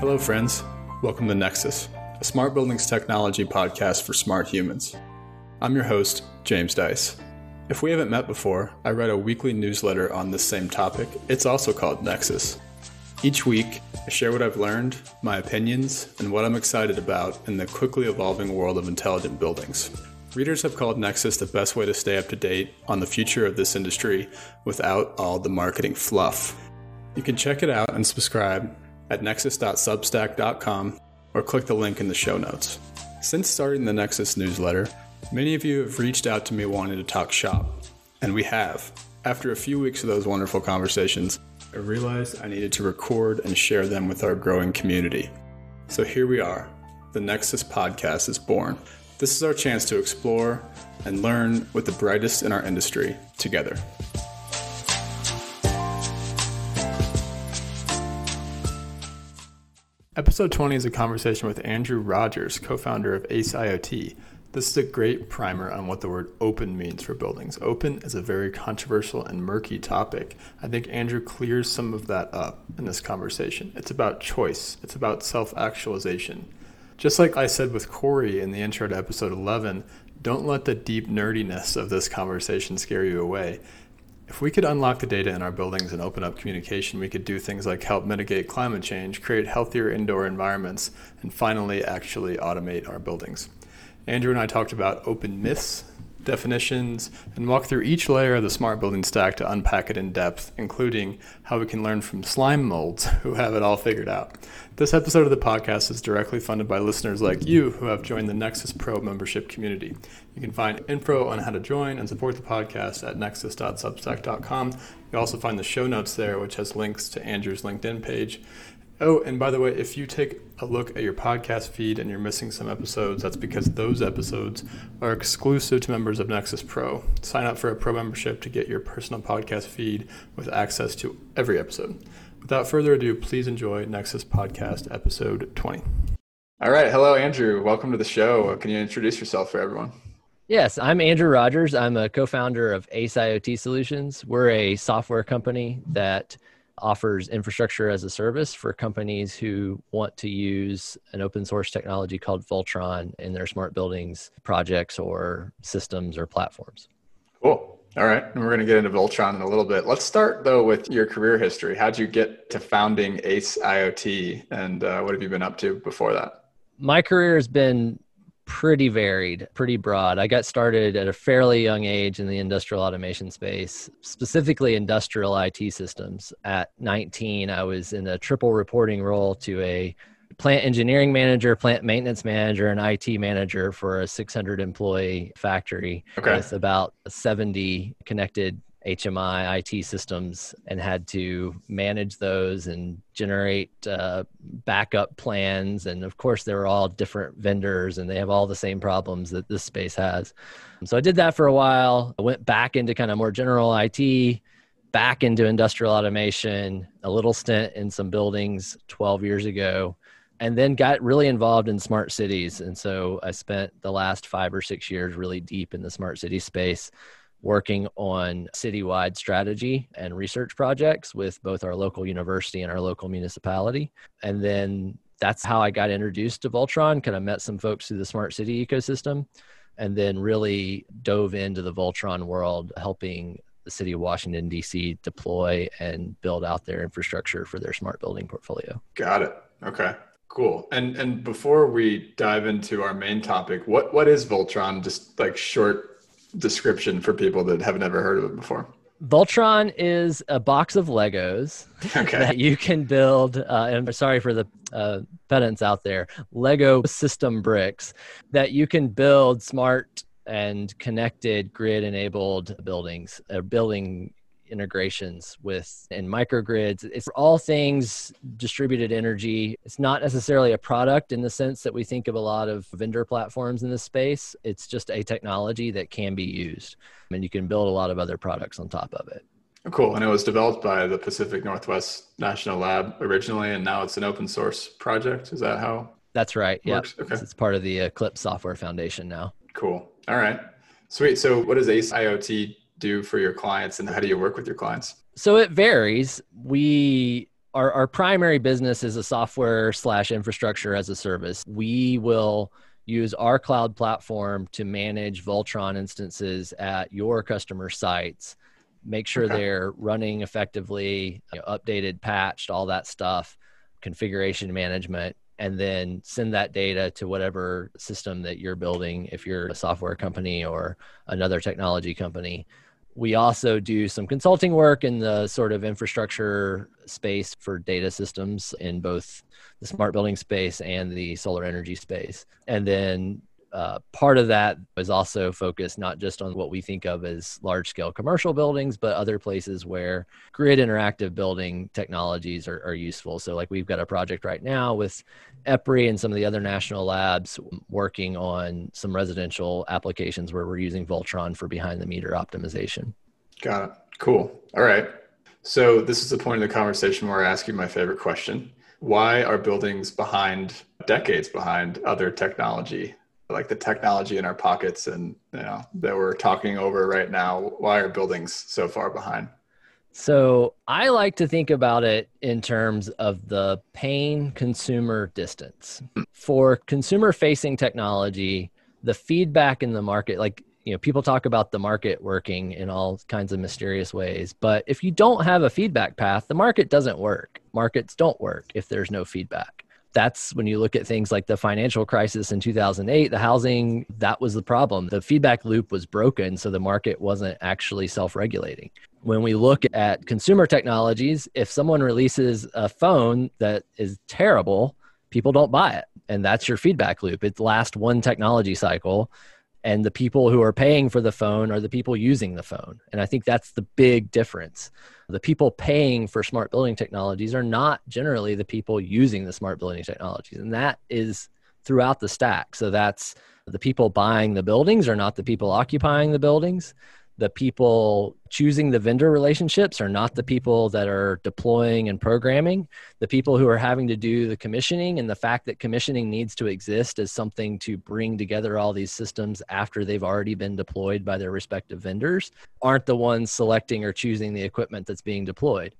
Hello, friends. Welcome to Nexus, a smart buildings technology podcast for smart humans. I'm your host, James Dice. If we haven't met before, I write a weekly newsletter on this same topic. It's also called Nexus. Each week, I share what I've learned, my opinions, and what I'm excited about in the quickly evolving world of intelligent buildings. Readers have called Nexus the best way to stay up to date on the future of this industry without all the marketing fluff. You can check it out and subscribe at nexus.substack.com or click the link in the show notes. Since starting the Nexus newsletter, many of you have reached out to me wanting to talk shop, and we have. After a few weeks of those wonderful conversations, I realized I needed to record and share them with our growing community. So here we are. The Nexus podcast is born. This is our chance to explore and learn with the brightest in our industry together. Episode 20 is a conversation with Andrew Rodgers, co founder of Ace IoT. This is a great primer on what the word open means for buildings. Open is a very controversial and murky topic. I think Andrew clears some of that up in this conversation. It's about choice, it's about self actualization. Just like I said with Corey in the intro to episode 11, don't let the deep nerdiness of this conversation scare you away. If we could unlock the data in our buildings and open up communication, we could do things like help mitigate climate change, create healthier indoor environments, and finally actually automate our buildings. Andrew and I talked about open myths, definitions, and walk through each layer of the smart building stack to unpack it in depth, including how we can learn from slime molds who have it all figured out. This episode of the podcast is directly funded by listeners like you who have joined the Nexus Pro membership community. You can find info on how to join and support the podcast at nexus.substack.com. You'll also find the show notes there, which has links to Andrew's LinkedIn page. Oh, and by the way, if you take a look at your podcast feed and you're missing some episodes, that's because those episodes are exclusive to members of Nexus Pro. Sign up for a pro membership to get your personal podcast feed with access to every episode. Without further ado, please enjoy Nexus Podcast episode 20. All right. Hello, Andrew. Welcome to the show. Can you introduce yourself for everyone? Yes, I'm Andrew Rodgers. I'm a co founder of Ace IoT Solutions. We're a software company that offers infrastructure as a service for companies who want to use an open source technology called VOLTTRON in their smart buildings projects or systems or platforms. Cool. All right. And we're going to get into VOLTTRON in a little bit. Let's start though with your career history. How'd you get to founding Ace IoT and uh, what have you been up to before that? My career has been pretty varied, pretty broad. I got started at a fairly young age in the industrial automation space, specifically industrial IT systems. At 19, I was in a triple reporting role to a plant engineering manager, plant maintenance manager, and IT manager for a 600 employee factory okay. with about 70 connected HMI IT systems and had to manage those and generate uh, backup plans. And of course, they were all different vendors and they have all the same problems that this space has. So I did that for a while. I went back into kind of more general IT, back into industrial automation, a little stint in some buildings 12 years ago. And then got really involved in smart cities. And so I spent the last five or six years really deep in the smart city space working on citywide strategy and research projects with both our local university and our local municipality. And then that's how I got introduced to VOLTTRON, kind of met some folks through the smart city ecosystem, and then really dove into the VOLTTRON world, helping the city of Washington, D.C. deploy and build out their infrastructure for their smart building portfolio. Got it. Okay. Cool. And and before we dive into our main topic, what what is VOLTTRON? Just like short description for people that have never heard of it before? VOLTTRON is a box of Legos okay. that you can build. Uh, and sorry for the uh, pedants out there, Lego system bricks that you can build smart and connected grid enabled buildings, uh, building integrations with and microgrids. It's all things distributed energy. It's not necessarily a product in the sense that we think of a lot of vendor platforms in this space. It's just a technology that can be used. and you can build a lot of other products on top of it. Cool. And it was developed by the Pacific Northwest National Lab originally, and now it's an open source project. Is that how? That's right. Yeah. Okay. It's part of the Eclipse Software Foundation now. Cool. All right. Sweet. So, what does Ace IoT do for your clients and how do you work with your clients? So it varies. We our, our primary business is a software slash infrastructure as a service. We will use our cloud platform to manage VOLTTRON instances at your customer sites, make sure okay. they're running effectively, you know, updated, patched, all that stuff, configuration management, and then send that data to whatever system that you're building if you're a software company or another technology company we also do some consulting work in the sort of infrastructure space for data systems in both the smart building space and the solar energy space. And then uh, part of that is also focused not just on what we think of as large scale commercial buildings, but other places where grid interactive building technologies are, are, useful. So, like we've got a project right now with EPRI and some of the other national labs working on some residential applications where we're using VOLTTRON for behind the meter optimization. Got it. Cool. All right. So, this is the point of the conversation where I ask you my favorite question. Why are buildings behind, decades behind other technology like the technology in our pockets and you know that we're talking over right now why are buildings so far behind? So i like to think about it in terms of the pain consumer distance. For consumer facing technology the feedback in the market like you know people talk about the market working in all kinds of mysterious ways but if you don't have a feedback path the market doesn't work. Markets don't work if there's no feedback that's when you look at things like the financial crisis in 2008 the housing that was the problem. The feedback loop was broken so the market wasn't actually self-regulating. When we look at consumer technologies if someone releases a phone that is terrible people don't buy it and that's your feedback loop. It lasts one technology cycle and the people who are paying for the phone are the people using the phone. And i think that's the big difference. The people paying for smart building technologies are not generally the people using the smart building technologies. And that is throughout the stack. So that's the people buying the buildings are not the people occupying the buildings the people choosing the vendor relationships are not the people that are deploying and programming. The people who are having to do the commissioning and the fact that commissioning needs to exist as something to bring together all these systems after they've already been deployed by their respective vendors aren't the ones selecting or choosing the equipment that's being deployed.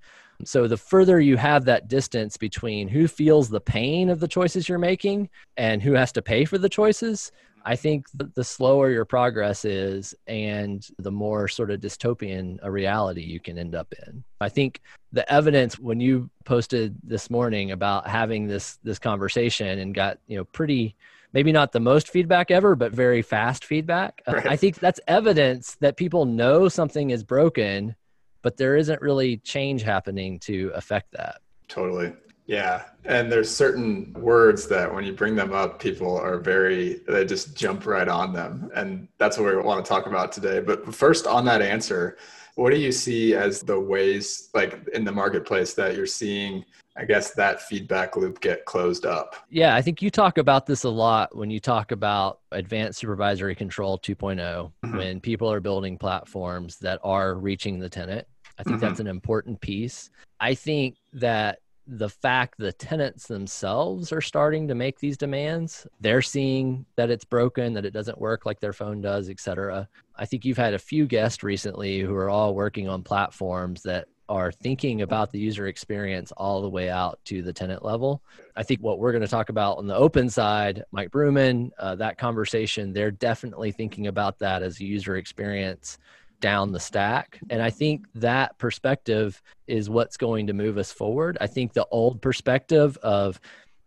So the further you have that distance between who feels the pain of the choices you're making and who has to pay for the choices, I think the slower your progress is and the more sort of dystopian a reality you can end up in. I think the evidence when you posted this morning about having this this conversation and got, you know, pretty maybe not the most feedback ever, but very fast feedback. Uh, right. I think that's evidence that people know something is broken, but there isn't really change happening to affect that. Totally. Yeah. And there's certain words that when you bring them up, people are very, they just jump right on them. And that's what we want to talk about today. But first, on that answer, what do you see as the ways, like in the marketplace, that you're seeing, I guess, that feedback loop get closed up? Yeah, I think you talk about this a lot when you talk about advanced supervisory control 2.0, mm-hmm. when people are building platforms that are reaching the tenant. I think mm-hmm. that's an important piece. I think that the fact the tenants themselves are starting to make these demands they're seeing that it's broken that it doesn't work like their phone does etc i think you've had a few guests recently who are all working on platforms that are thinking about the user experience all the way out to the tenant level. I think what we're going to talk about on the open side, Mike Bruman, uh, that conversation, they're definitely thinking about that as a user experience down the stack. And I think that perspective is what's going to move us forward. I think the old perspective of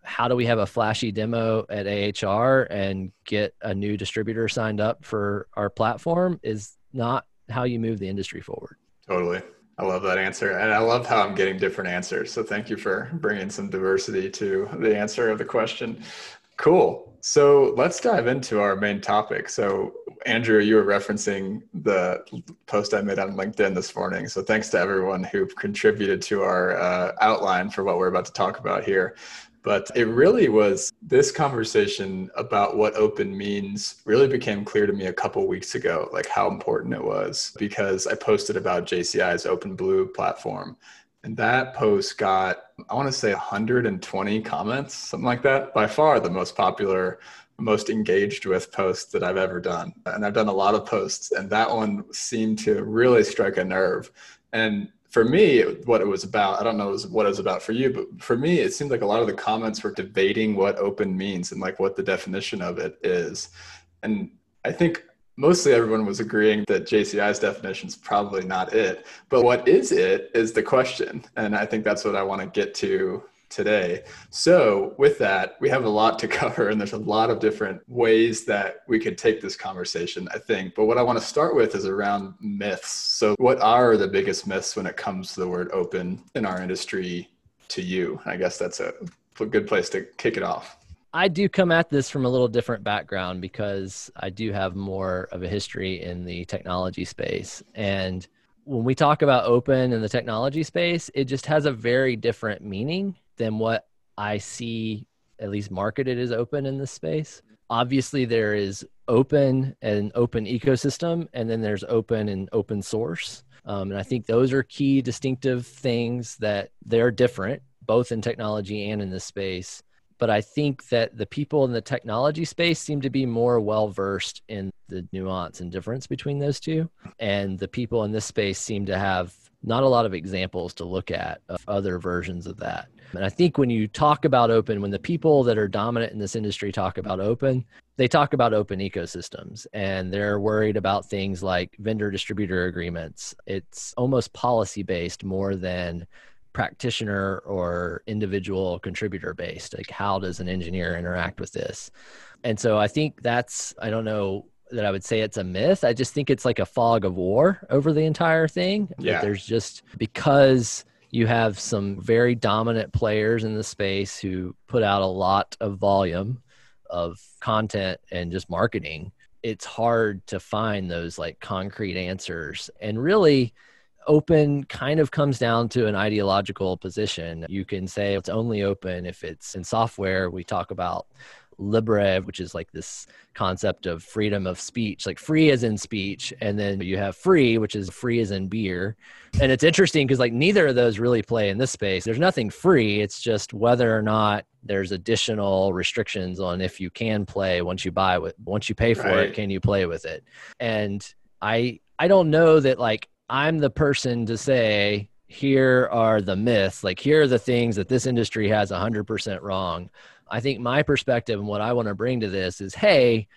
how do we have a flashy demo at AHR and get a new distributor signed up for our platform is not how you move the industry forward. Totally. I love that answer. And I love how I'm getting different answers. So thank you for bringing some diversity to the answer of the question. Cool. So let's dive into our main topic. So Andrew, you were referencing the post I made on LinkedIn this morning. So thanks to everyone who contributed to our uh, outline for what we're about to talk about here. But it really was this conversation about what open means really became clear to me a couple weeks ago, like how important it was because I posted about JCI's Open Blue platform. And that post got, I want to say 120 comments, something like that. By far the most popular most engaged with post that I've ever done. And I've done a lot of posts, and that one seemed to really strike a nerve. And for me, what it was about, I don't know what it was about for you, but for me, it seemed like a lot of the comments were debating what open means and like what the definition of it is. And I think mostly everyone was agreeing that JCI's definition is probably not it. But what is it is the question. And I think that's what I want to get to today. So, with that, we have a lot to cover, and there's a lot of different ways that we could take this conversation, I think. But what I want to start with is around myths. So, what are the biggest myths when it comes to the word open in our industry to you? I guess that's a, good place to kick it off. I do come at this from a little different background because I do have more of a history in the technology space. And when we talk about open in the technology space, it just has a very different meaning than what I see at least marketed as open in this space. Obviously, there is open and open ecosystem, and then there's open and open source. Um, and I think those are key distinctive things that they're different, both in technology and in this space but I think that the people in the technology space seem to be more well versed in the nuance and difference between those two. And the people in this space seem to have not a lot of examples to look at of other versions of that. And I think when you talk about open, when the people that are dominant in this industry talk about open, they talk about open ecosystems and they're worried about things like vendor distributor agreements. It's almost policy based more than practitioner or individual contributor based like how does an engineer interact with this? And so i think that's i don't know that i would say it's a myth. I just think it's like a fog of war over the entire thing. Yeah. there's just because you have some very dominant players in the space who put out a lot of volume of content and just marketing it's hard to find those like concrete answers. And really open kind of comes down to an ideological position. You can say it's only open if it's in software. We talk about libre, which is like this concept of freedom of speech, like free as in speech. And then you have free, which is free as in beer. And it's interesting because like neither of those really play in this space. There's nothing free. It's just whether or not there's additional restrictions on if you can play once you buy it, once you pay for right. it, can you play with it? And I I don't know that like I'm the person to say, here are the myths, like here are the things that this industry has 100% wrong. I think my perspective and what I want to bring to this is hey,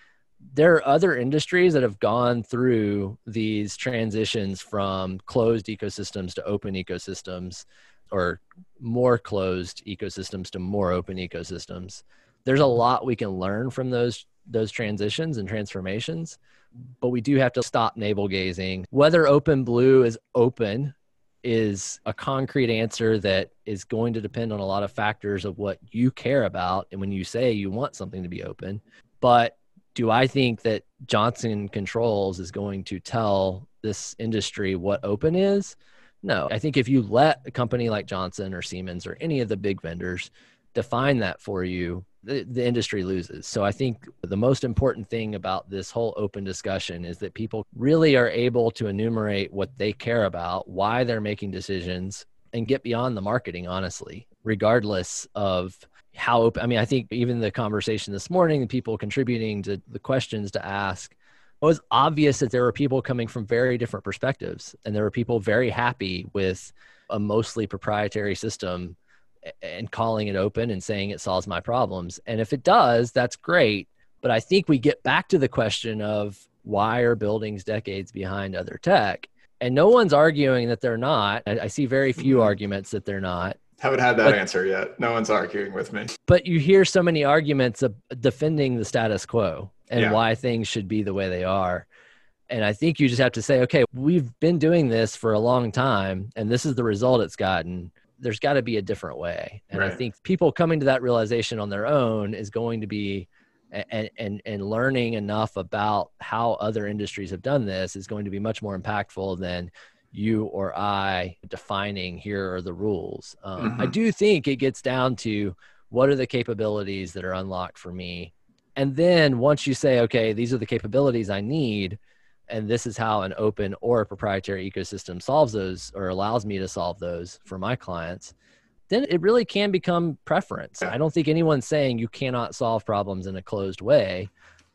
there are other industries that have gone through these transitions from closed ecosystems to open ecosystems or more closed ecosystems to more open ecosystems. There's a lot we can learn from those those transitions and transformations but we do have to stop navel gazing. Whether open blue is open is a concrete answer that is going to depend on a lot of factors of what you care about and when you say you want something to be open. But do I think that Johnson Controls is going to tell this industry what open is? No. I think if you let a company like Johnson or Siemens or any of the big vendors define that for you, the, the industry loses. So I think the most important thing about this whole open discussion is that people really are able to enumerate what they care about, why they're making decisions, and get beyond the marketing, honestly, regardless of how open. I mean, I think even the conversation this morning, the people contributing to the questions to ask, it was obvious that there were people coming from very different perspectives, and there were people very happy with a mostly proprietary system and calling it open and saying it solves my problems. And if it does, that's great. But I think we get back to the question of why are buildings decades behind other tech? And no one's arguing that they're not. I, I see very few mm-hmm. arguments that they're not. Haven't had that but, answer yet. No one's arguing with me. But you hear so many arguments of defending the status quo and yeah. why things should be the way they are. And I think you just have to say, okay, we've been doing this for a long time, and this is the result it's gotten there's got to be a different way. And right. I think people coming to that realization on their own is going to be and, and and learning enough about how other industries have done this is going to be much more impactful than you or I defining here are the rules. Um, mm-hmm. I do think it gets down to what are the capabilities that are unlocked for me, and then once you say, okay, these are the capabilities I need, and this is how an open or a proprietary ecosystem solves those or allows me to solve those for my clients then it really can become preference i don't think anyone's saying you cannot solve problems in a closed way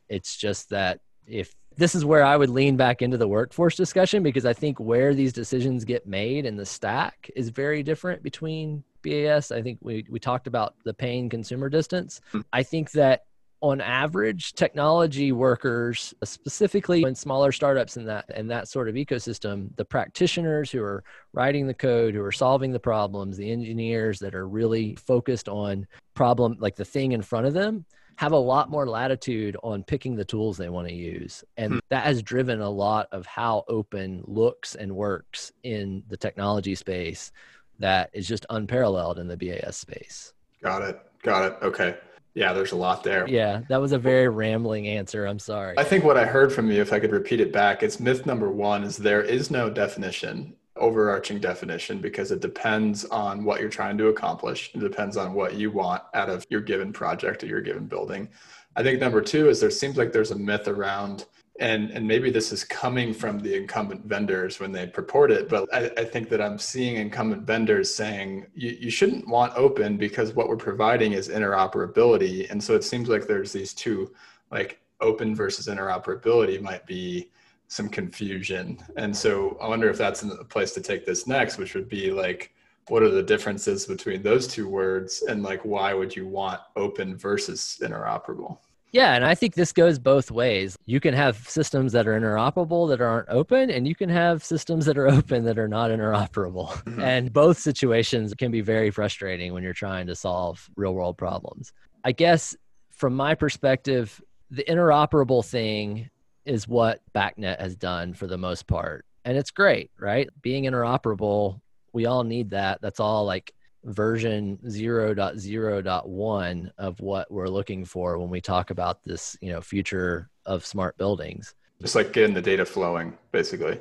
it's just that if this is where I would lean back into the workforce discussion because I think where these decisions get made in the stack is very different between BAS. I think we, we talked about the paying consumer distance. Hmm. I think that on average, technology workers, specifically in smaller startups in that and that sort of ecosystem, the practitioners who are writing the code, who are solving the problems, the engineers that are really focused on problem like the thing in front of them, have a lot more latitude on picking the tools they want to use. And hmm. that has driven a lot of how open looks and works in the technology space that is just unparalleled in the BAS space. Got it. Got it. Okay. Yeah, there's a lot there. Yeah, that was a very rambling answer. I'm sorry. I think what I heard from you, if I could repeat it back, it's myth number one is there is no definition, overarching definition, because it depends on what you're trying to accomplish. It depends on what you want out of your given project or your given building. I think number two is there seems like there's a myth around and and maybe this is coming from the incumbent vendors when they purport it but i, I think that i'm seeing incumbent vendors saying you, you shouldn't want open because what we're providing is interoperability. And so it seems like there's these two like open versus interoperability might be some confusion. And so i wonder if that's a place to take this next which would be like what are the differences between those two words and like why would you want open versus interoperable yeah, and I think this goes both ways. You can have systems that are interoperable that aren't open, and you can have systems that are open that are not interoperable. Mm-hmm. And both situations can be very frustrating when you're trying to solve real world problems. I guess from my perspective, the interoperable thing is what BACnet has done for the most part. And it's great, right? Being interoperable, we all need that. That's all like version 0.0.1 of what we're looking for when we talk about this you know future of smart buildings. Just like getting the data flowing basically.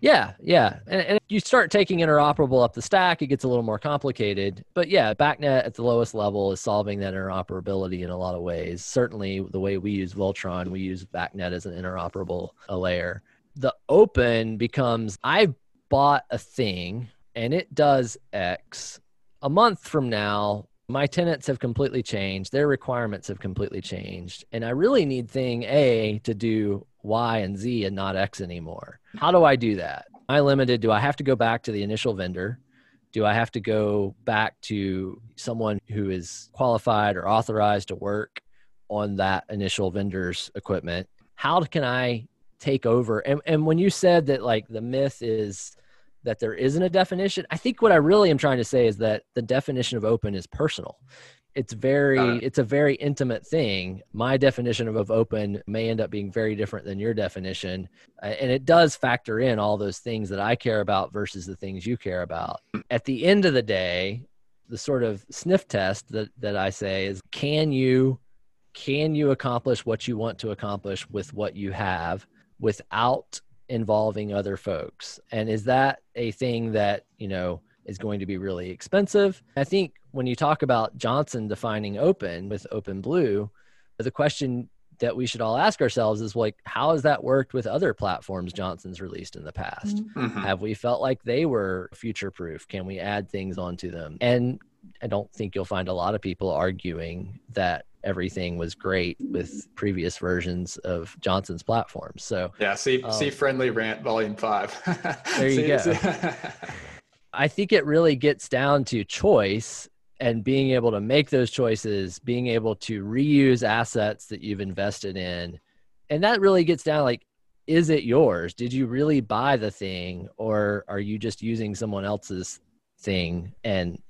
Yeah yeah. And, and you start taking interoperable up the stack it gets a little more complicated. But yeah BACnet at the lowest level is solving that interoperability in a lot of ways. Certainly the way we use VOLTTRON we use BACnet as an interoperable layer. The open becomes i bought a thing and it does x a month from now, my tenants have completely changed. Their requirements have completely changed. And I really need thing A to do Y and Z and not X anymore. How do I do that? Am I limited? Do I have to go back to the initial vendor? Do I have to go back to someone who is qualified or authorized to work on that initial vendor's equipment? How can I take over? And, and when you said that, like, the myth is that there isn't a definition. I think what I really am trying to say is that the definition of open is personal. It's very uh, it's a very intimate thing. My definition of, of open may end up being very different than your definition, uh, and it does factor in all those things that I care about versus the things you care about. At the end of the day, the sort of sniff test that that I say is can you can you accomplish what you want to accomplish with what you have without involving other folks? And is that a thing that you know is going to be really expensive? I think when you talk about johnson defining open with OpenBlue the question that we should all ask ourselves is like how has that worked with other platforms johnson's released in the past? Mm-hmm. have we felt like they were future proof can we add things onto them? And i don't think you'll find a lot of people arguing that everything was great with previous versions of Johnson's platforms. So yeah, see um, see friendly rant volume five. there you see, go. I think it really gets down to choice and being able to make those choices, being able to reuse assets that you've invested in. And that really gets down like, is it yours? Did you really buy the thing or are you just using someone else's thing and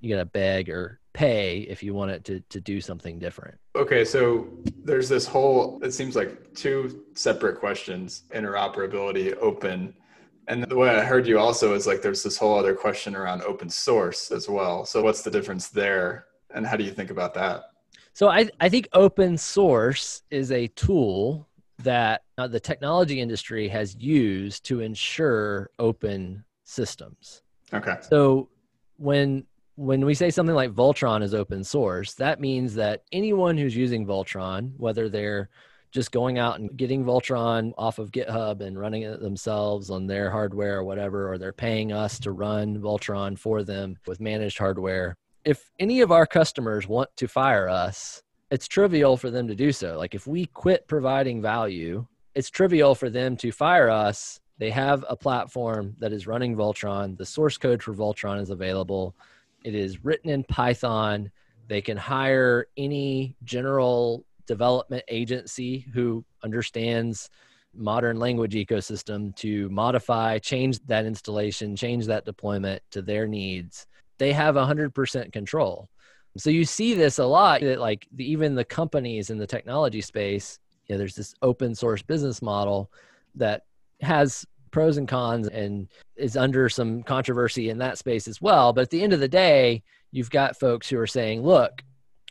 you gotta beg or pay if you want it to, to do something different. Okay, so there's this whole, it seems like two separate questions interoperability, open. And the way I heard you also is like there's this whole other question around open source as well. So, what's the difference there? And how do you think about that? So, I, I think open source is a tool that uh, the technology industry has used to ensure open systems. Okay. So, when when we say something like VOLTTRON is open source, that means that anyone who's using VOLTTRON, whether they're just going out and getting VOLTTRON off of GitHub and running it themselves on their hardware or whatever, or they're paying us to run VOLTTRON for them with managed hardware. If any of our customers want to fire us, it's trivial for them to do so. Like if we quit providing value, it's trivial for them to fire us. They have a platform that is running VOLTTRON. The source code for VOLTTRON is available. It is written in Python. They can hire any general development agency who understands modern language ecosystem to modify, change that installation, change that deployment to their needs. They have 100% control. So you see this a lot that like the, even the companies in the technology space, you know, there's this open source business model that has pros and cons and is under some controversy in that space as well. But at the end of the day, you've got folks who are saying, look,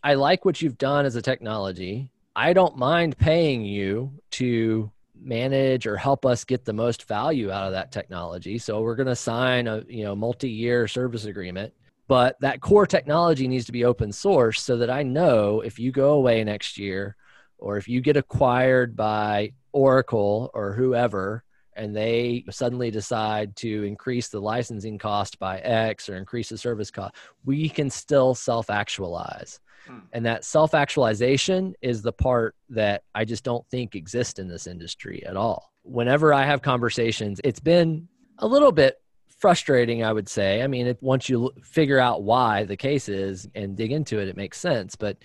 I like what you've done as a technology. I don't mind paying you to manage or help us get the most value out of that technology. So we're going to sign a, you know, multi-year service agreement, but that core technology needs to be open source so that I know if you go away next year or if you get acquired by Oracle or whoever and they suddenly decide to increase the licensing cost by X or increase the service cost, we can still self actualize. Hmm. And that self actualization is the part that I just don't think exists in this industry at all. Whenever I have conversations, it's been a little bit frustrating, I would say. I mean, it, once you figure out why the case is and dig into it, it makes sense. But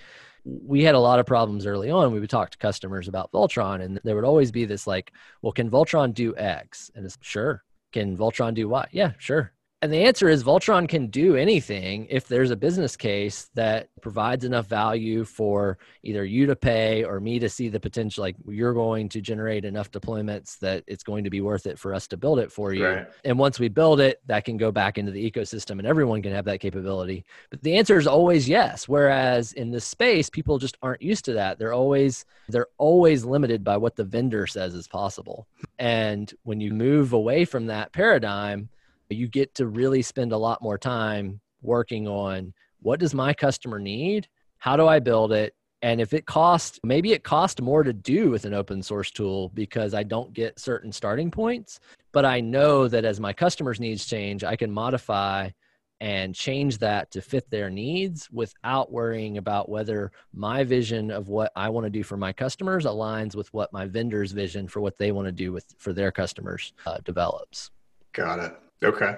we had a lot of problems early on. We would talk to customers about VOLTTRON, and there would always be this like, well, can VOLTTRON do X? And it's sure. Can VOLTTRON do Y? Yeah, sure. And the answer is VOLTTRON can do anything if there's a business case that provides enough value for either you to pay or me to see the potential. Like you're going to generate enough deployments that it's going to be worth it for us to build it for you. Right. And once we build it, that can go back into the ecosystem and everyone can have that capability. But the answer is always yes. Whereas in this space, people just aren't used to that. They're always they're always limited by what the vendor says is possible. And when you move away from that paradigm, you get to really spend a lot more time working on what does my customer need? How do I build it? And if it costs, maybe it costs more to do with an open source tool because I don't get certain starting points, but I know that as my customers' needs change, I can modify and change that to fit their needs without worrying about whether my vision of what I want to do for my customers aligns with what my vendor's vision for what they want to do with for their customers uh, develops. Got it. Okay.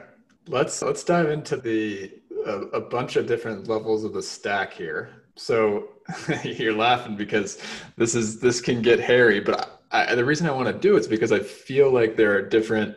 Let's let's dive into the a, a bunch of different levels of the stack here. So you're laughing because this is this can get hairy, but I, the reason I want to do it is because I feel like there are different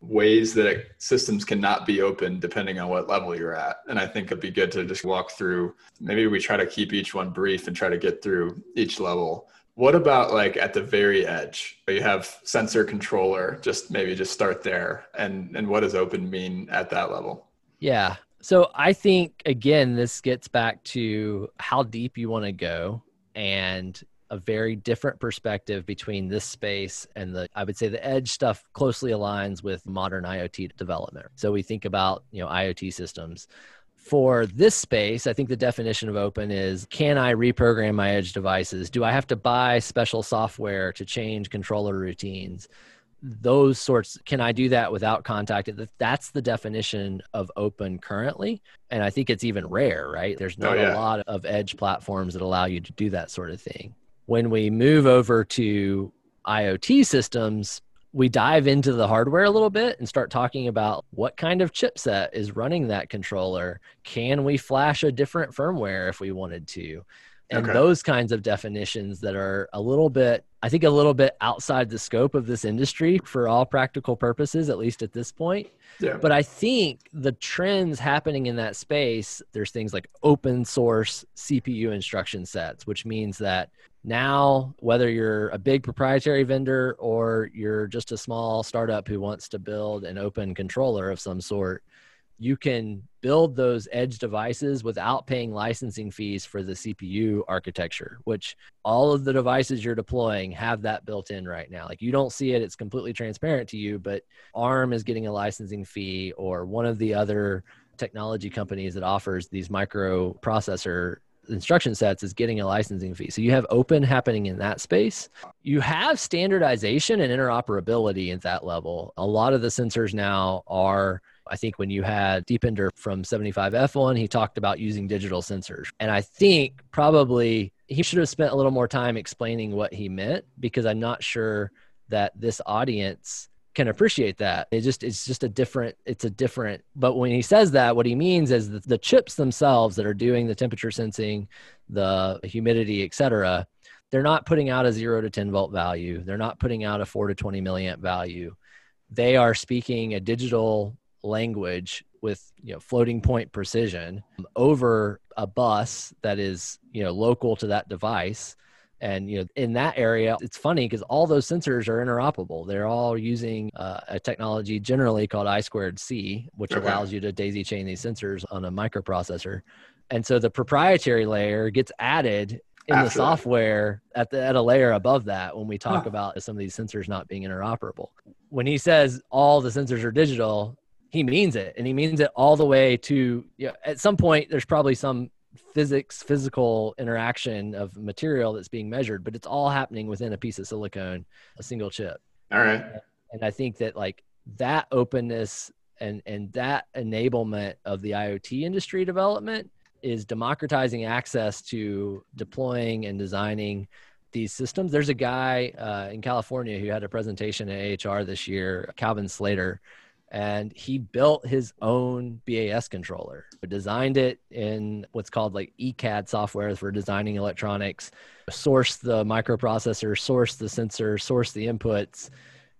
ways that systems cannot be open depending on what level you're at. And I think it'd be good to just walk through. Maybe we try to keep each one brief and try to get through each level. What about like at the very edge? You have sensor controller, just maybe just start there. And and what does open mean at that level? Yeah. So I think again this gets back to how deep you want to go and a very different perspective between this space and the i would say the edge stuff closely aligns with modern iot development so we think about you know iot systems for this space, I think the definition of open is can I reprogram my edge devices? Do I have to buy special software to change controller routines? Those sorts, can I do that without contact? That's the definition of open currently. And I think it's even rare, right? There's not oh, yeah. a lot of edge platforms that allow you to do that sort of thing. When we move over to IoT systems, we dive into the hardware a little bit and start talking about what kind of chipset is running that controller. Can we flash a different firmware if we wanted to? And okay. those kinds of definitions that are a little bit, I think, a little bit outside the scope of this industry for all practical purposes, at least at this point. Yeah. But I think the trends happening in that space, there's things like open source CPU instruction sets, which means that now whether you're a big proprietary vendor or you're just a small startup who wants to build an open controller of some sort you can build those edge devices without paying licensing fees for the CPU architecture, which all of the devices you're deploying have that built in right now. Like you don't see it, it's completely transparent to you, but ARM is getting a licensing fee or one of the other technology companies that offers these microprocessor instruction sets is getting a licensing fee. So you have open happening in that space. You have standardization and interoperability at that level. A lot of the sensors now are I think when you had Deepinder from 75F1, he talked about using digital sensors. And I think probably he should have spent a little more time explaining what he meant because I'm not sure that this audience can appreciate that. It just it's just a different it's a different but when he says that what he means is that the chips themselves that are doing the temperature sensing, the humidity, etc., they're not putting out a 0 to 10 volt value. They're not putting out a 4 to 20 milliamp value. They are speaking a digital language with you know floating point precision over a bus that is you know local to that device and you know in that area it's funny because all those sensors are interoperable they're all using uh, a technology generally called i squared c which okay. allows you to daisy chain these sensors on a microprocessor and so the proprietary layer gets added in After the software at the at a layer above that when we talk huh. about some of these sensors not being interoperable when he says all the sensors are digital he means it and he means it all the way to you know, at some point there's probably some physics physical interaction of material that's being measured but it's all happening within a piece of silicon a single chip. All right. And i think that like that openness and and that enablement of the iot industry development is democratizing access to deploying and designing these systems. There's a guy uh, in california who had a presentation at ahr this year calvin slater and he built his own BAS controller. Designed it in what's called like ECAD software for designing electronics, sourced the microprocessor, sourced the sensor, sourced the inputs,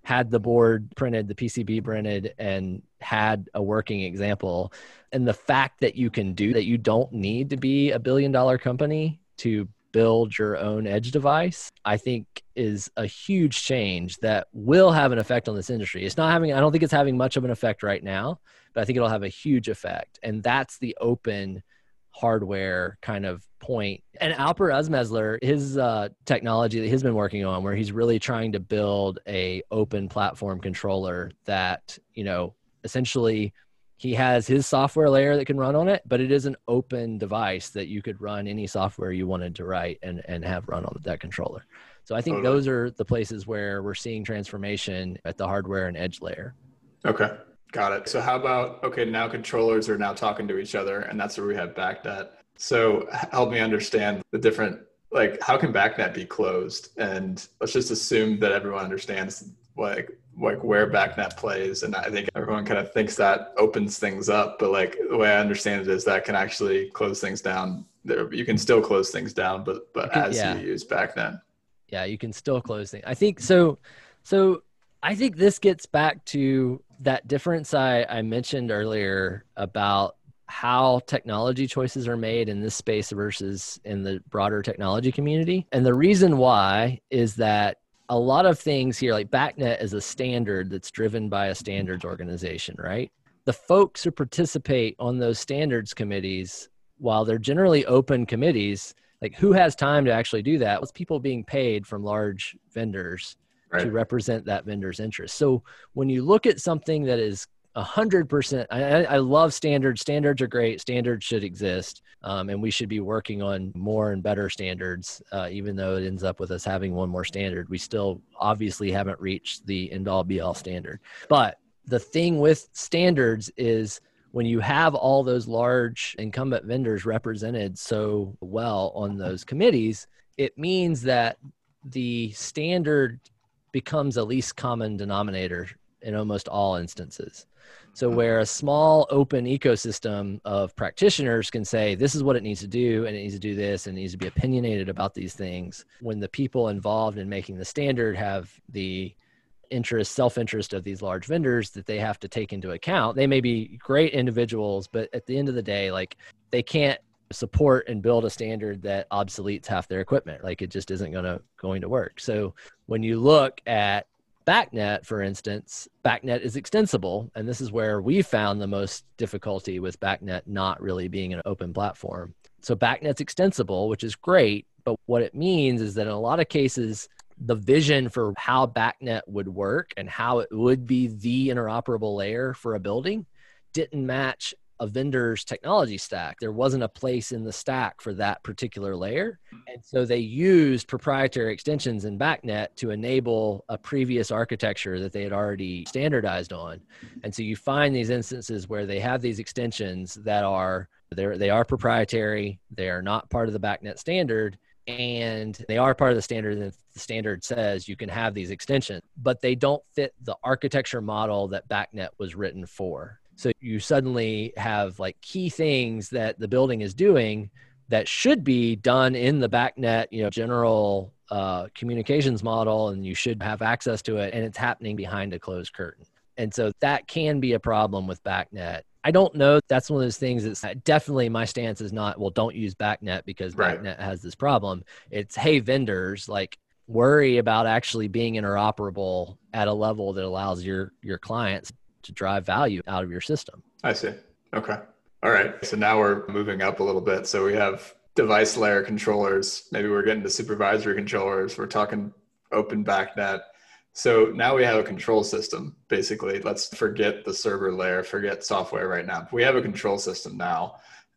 had the board printed, the PCB printed, and had a working example. And the fact that you can do that, you don't need to be a billion dollar company to build your own edge device, I think is a huge change that will have an effect on this industry. It's not having, I don't think it's having much of an effect right now, but I think it'll have a huge effect. And that's the open hardware kind of point. And Alper Üzmezler, his uh, technology that he's been working on, where he's really trying to build a open platform controller that, you know, essentially he has his software layer that can run on it, but it is an open device that you could run any software you wanted to write and, and have run on that controller. So I think totally. those are the places where we're seeing transformation at the hardware and edge layer. Okay. Got it. So how about okay, now controllers are now talking to each other and that's where we have BACnet. So help me understand the different like how can BACnet be closed? And let's just assume that everyone understands like like where BACnet plays, and I think everyone kind of thinks that opens things up, but like the way I understand it is that can actually close things down. There, you can still close things down, but but can, as yeah. you use BACnet, yeah, you can still close things. I think so. So I think this gets back to that difference I, I mentioned earlier about how technology choices are made in this space versus in the broader technology community. And the reason why is that a lot of things here, like BACnet is a standard that's driven by a standards organization, right? The folks who participate on those standards committees, while they're generally open committees, like who has time to actually do that? It's people being paid from large vendors right. to represent that vendor's interest. So when you look at something that is a hundred percent. I love standards. Standards are great. Standards should exist, um, and we should be working on more and better standards. Uh, even though it ends up with us having one more standard, we still obviously haven't reached the end all be all standard. But the thing with standards is when you have all those large incumbent vendors represented so well on those committees, it means that the standard becomes a least common denominator in almost all instances. So, mm-hmm. where a small open ecosystem of practitioners can say, this is what it needs to do, and it needs to do this, and it needs to be opinionated about these things, when the people involved in making the standard have the interest, self interest of these large vendors that they have to take into account, they may be great individuals, but at the end of the day, like they can't support and build a standard that obsoletes half their equipment. Like it just isn't going to going to work. So when you look at BACnet, for instance, BACnet is extensible. And this is where we found the most difficulty with BACnet not really being an open platform. So BACnet's extensible, which is great. But what it means is that in a lot of cases, the vision for how BACnet would work and how it would be the interoperable layer for a building didn't match a vendor's technology stack. There wasn't a place in the stack for that particular layer. And so they used proprietary extensions in BACnet to enable a previous architecture that they had already standardized on. And so you find these instances where they have these extensions that are they're, they are proprietary, they are not part of the BACnet standard, and they are part of the standard and the standard says you can have these extensions but they don't fit the architecture model that BACnet was written for so you suddenly have like key things that the building is doing that should be done in the BACnet you know general uh, communications model and you should have access to it and it's happening behind a closed curtain and so that can be a problem with BACnet I don't know. That's one of those things that's definitely my stance is not, well, don't use BACnet because right. BACnet has this problem. It's, hey, vendors, like worry about actually being interoperable at a level that allows your your clients to drive value out of your system. I see. Okay. All right. So now we're moving up a little bit. So we have device layer controllers. Maybe we're getting to supervisory controllers. We're talking open BACnet. So now we have a control system, basically. Let's forget the server layer, forget software right now. We have a control system now.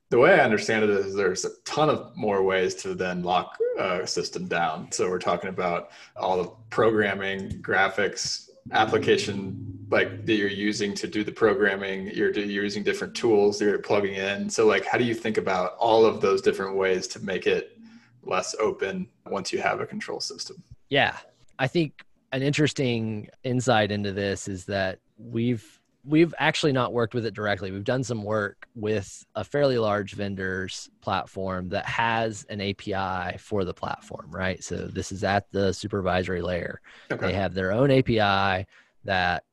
The way I understand it is there's a ton of more ways to then lock a system down. So we're talking about all the programming, graphics, application like that you're using to do the programming you're, you're using different tools you're plugging in. So like how do you think about all of those different ways to make it less open once you have a control system? Yeah. I think an interesting insight into this is that we've we've actually not worked with it directly. We've done some work with a fairly large vendor's platform that has an API for the platform, right? So this is at the supervisory layer. Okay. They have their own API that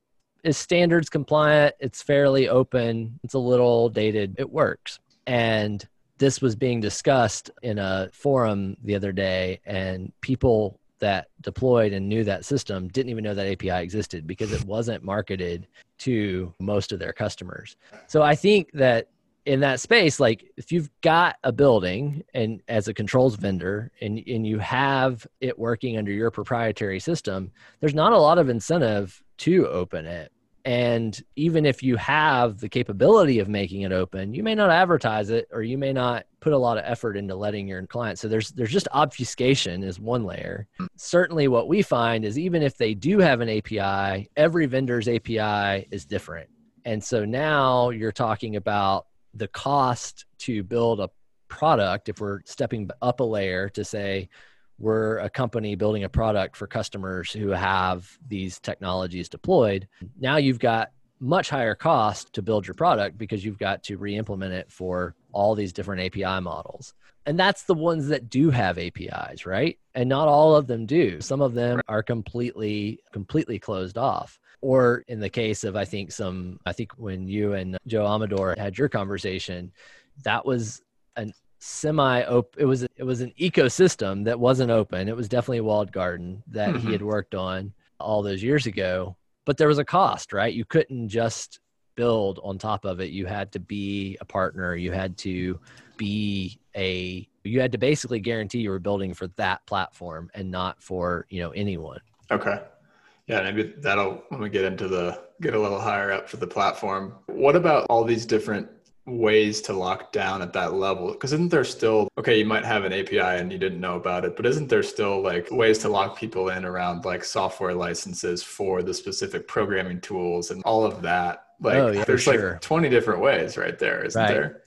is standards compliant, it's fairly open, it's a little dated, it works. And this was being discussed in a forum the other day and people that deployed and knew that system didn't even know that API existed because it wasn't marketed to most of their customers. So I think that in that space, like if you've got a building and as a controls vendor and, and you have it working under your proprietary system, there's not a lot of incentive to open it and even if you have the capability of making it open, you may not advertise it or you may not put a lot of effort into letting your client. So there's there's just obfuscation is one layer. Hmm. Certainly what we find is even if they do have an API, every vendor's API is different. And so now you're talking about the cost to build a product if we're stepping up a layer to say we're a company building a product for customers who have these technologies deployed. Now you've got much higher cost to build your product because you've got to re-implement it for all these different API models. And that's the ones that do have APIs, right? And not all of them do. Some of them are completely completely closed off. Or in the case of I think some I think when you and Joe Amador had your conversation, that was an semi open it was it was an ecosystem that wasn't open. It was definitely a walled garden that mm-hmm. he had worked on all those years ago. But there was a cost right? You couldn't just build on top of it. You had to be a partner. You had to be a you had to basically guarantee you were building for that platform and not for you know anyone. Okay. Yeah maybe that'll when we get into the get a little higher up for the platform. What about all these different ways to lock down at that level because isn't there still okay you might have an api and you didn't know about it but isn't there still like ways to lock people in around like software licenses for the specific programming tools and all of that like oh, yeah, there's sure. like 20 different ways right there isn't right. there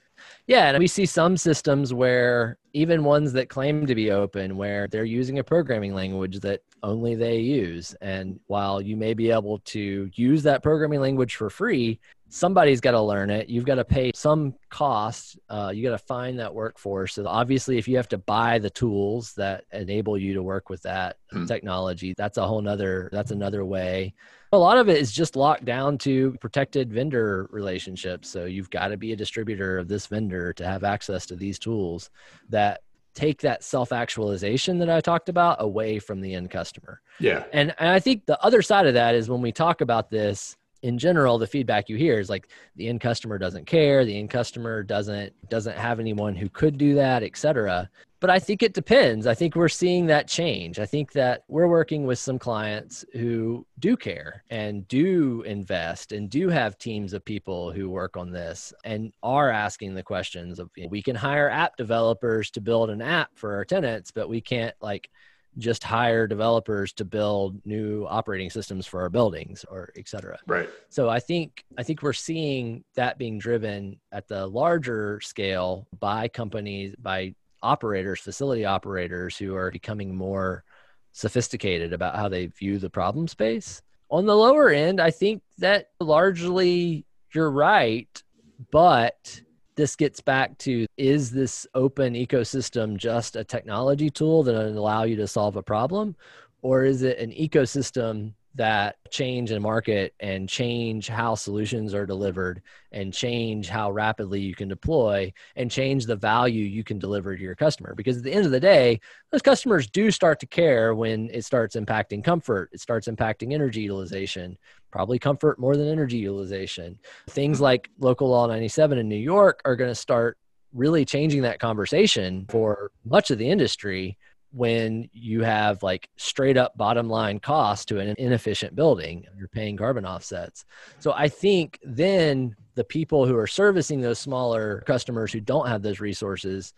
yeah, and we see some systems where even ones that claim to be open, where they're using a programming language that only they use. And while you may be able to use that programming language for free, somebody's got to learn it. You've got to pay some cost. Uh, you got to find that workforce. So obviously, if you have to buy the tools that enable you to work with that hmm. technology, that's a whole nother. That's another way. A lot of it is just locked down to protected vendor relationships. So you've got to be a distributor of this vendor to have access to these tools that take that self actualization that I talked about away from the end customer. Yeah. And, and I think the other side of that is when we talk about this, in general the feedback you hear is like the end customer doesn't care the end customer doesn't doesn't have anyone who could do that etc but i think it depends. I think we're seeing that change. I think that we're working with some clients who do care and do invest and do have teams of people who work on this and are asking the questions of we can hire app developers to build an app for our tenants but we can't like just hire developers to build new operating systems for our buildings or et cetera. Right. So I think I think we're seeing that being driven at the larger scale by companies by operators, facility operators who are becoming more sophisticated about how they view the problem space. On the lower end, I think that largely you're right, but this gets back to is this open ecosystem just a technology tool that allow you to solve a problem? Or is it an ecosystem that change in market and change how solutions are delivered and change how rapidly you can deploy and change the value you can deliver to your customer. Because at the end of the day those customers do start to care when it starts impacting comfort it starts impacting energy utilization probably comfort more than energy utilization. Things hmm. like local law 97 in new york are going to start really changing that conversation for much of the industry when you have like straight up bottom line cost to an inefficient building you're paying carbon offsets. So i think then the people who are servicing those smaller customers who don't have those resources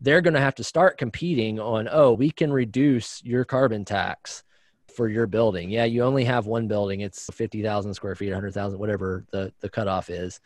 they're going to have to start competing on oh we can reduce your carbon tax for your building. Yeah you only have one building it's 50,000 square feet 100,000 whatever the the cutoff is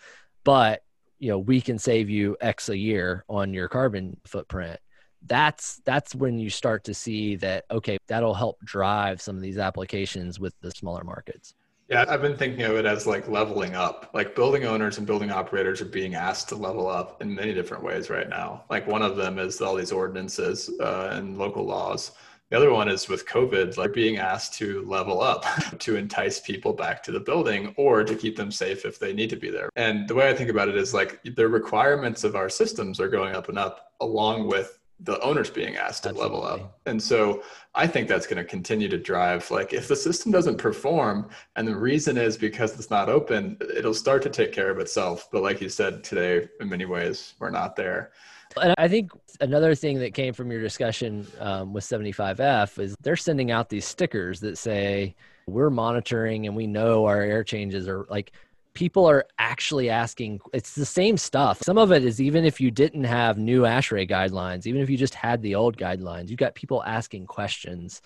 but you know we can save you x a year on your carbon footprint that's that's when you start to see that okay that'll help drive some of these applications with the smaller markets. Yeah i've been thinking of it as like leveling up. Like building owners and building operators are being asked to level up in many different ways right now. Like one of them is all these ordinances uh, and local laws. The other one is with covid like being asked to level up to entice people back to the building or to keep them safe if they need to be there. And the way i think about it is like the requirements of our systems are going up and up along with the owners being asked to Absolutely. level up. And so I think that's going to continue to drive like if the system doesn't perform and the reason is because it's not open, it'll start to take care of itself. But like you said today, in many ways, we're not there. And I think another thing that came from your discussion um, with 75F is they're sending out these stickers that say, we're monitoring and we know our air changes are like people are actually asking it's the same stuff. Some of it is even if you didn't have new ASHRAE guidelines even if you just had the old guidelines you've got people asking questions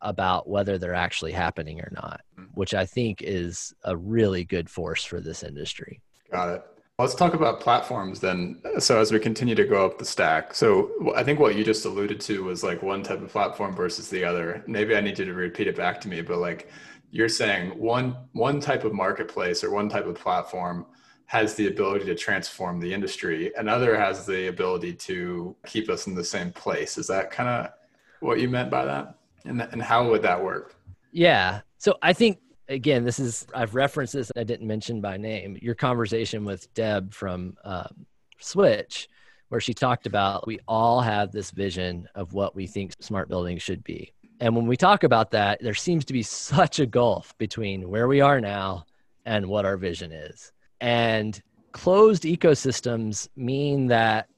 about whether they're actually happening or not hmm. which i think is a really good force for this industry. Got it. Let's talk about platforms then. So as we continue to go up the stack so i think what you just alluded to was like one type of platform versus the other. Maybe i need you to repeat it back to me but like you're saying one one type of marketplace or one type of platform has the ability to transform the industry another has the ability to keep us in the same place. Is that kind of what you meant by that? And, and how would that work? Yeah. So i think again this is i've referenced this i didn't mention by name your conversation with deb from um, switch where she talked about we all have this vision of what we think smart buildings should be and when we talk about that, there seems to be such a gulf between where we are now and what our vision is. And closed ecosystems mean that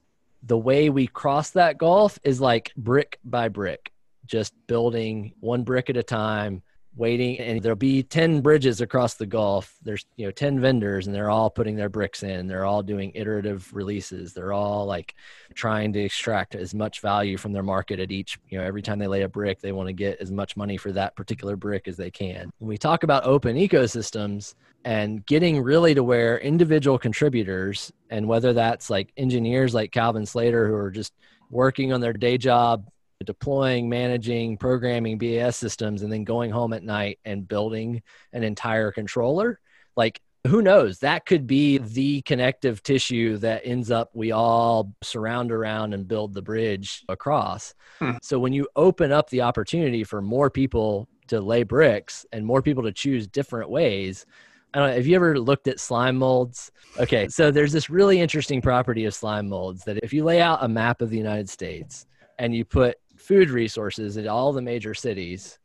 the way we cross that gulf is like brick by brick, just building one brick at a time, waiting and there'll be 10 bridges across the gulf. There's you know 10 vendors and they're all putting their bricks in. They're all doing iterative releases. They're all like trying to extract as much value from their market at each you know every time they lay a brick they want to get as much money for that particular brick as they can. When we talk about open ecosystems and getting really to where individual contributors and whether that's like engineers like calvin slater who are just working on their day job deploying, managing, programming BAS systems, and then going home at night and building an entire controller. Like, who knows? That could be the connective tissue that ends up we all surround around and build the bridge across. Hmm. So, when you open up the opportunity for more people to lay bricks and more people to choose different ways, I don't know. Have you ever looked at slime molds? Okay, so there's this really interesting property of slime molds that if you lay out a map of the United States and you put food resources in all the major cities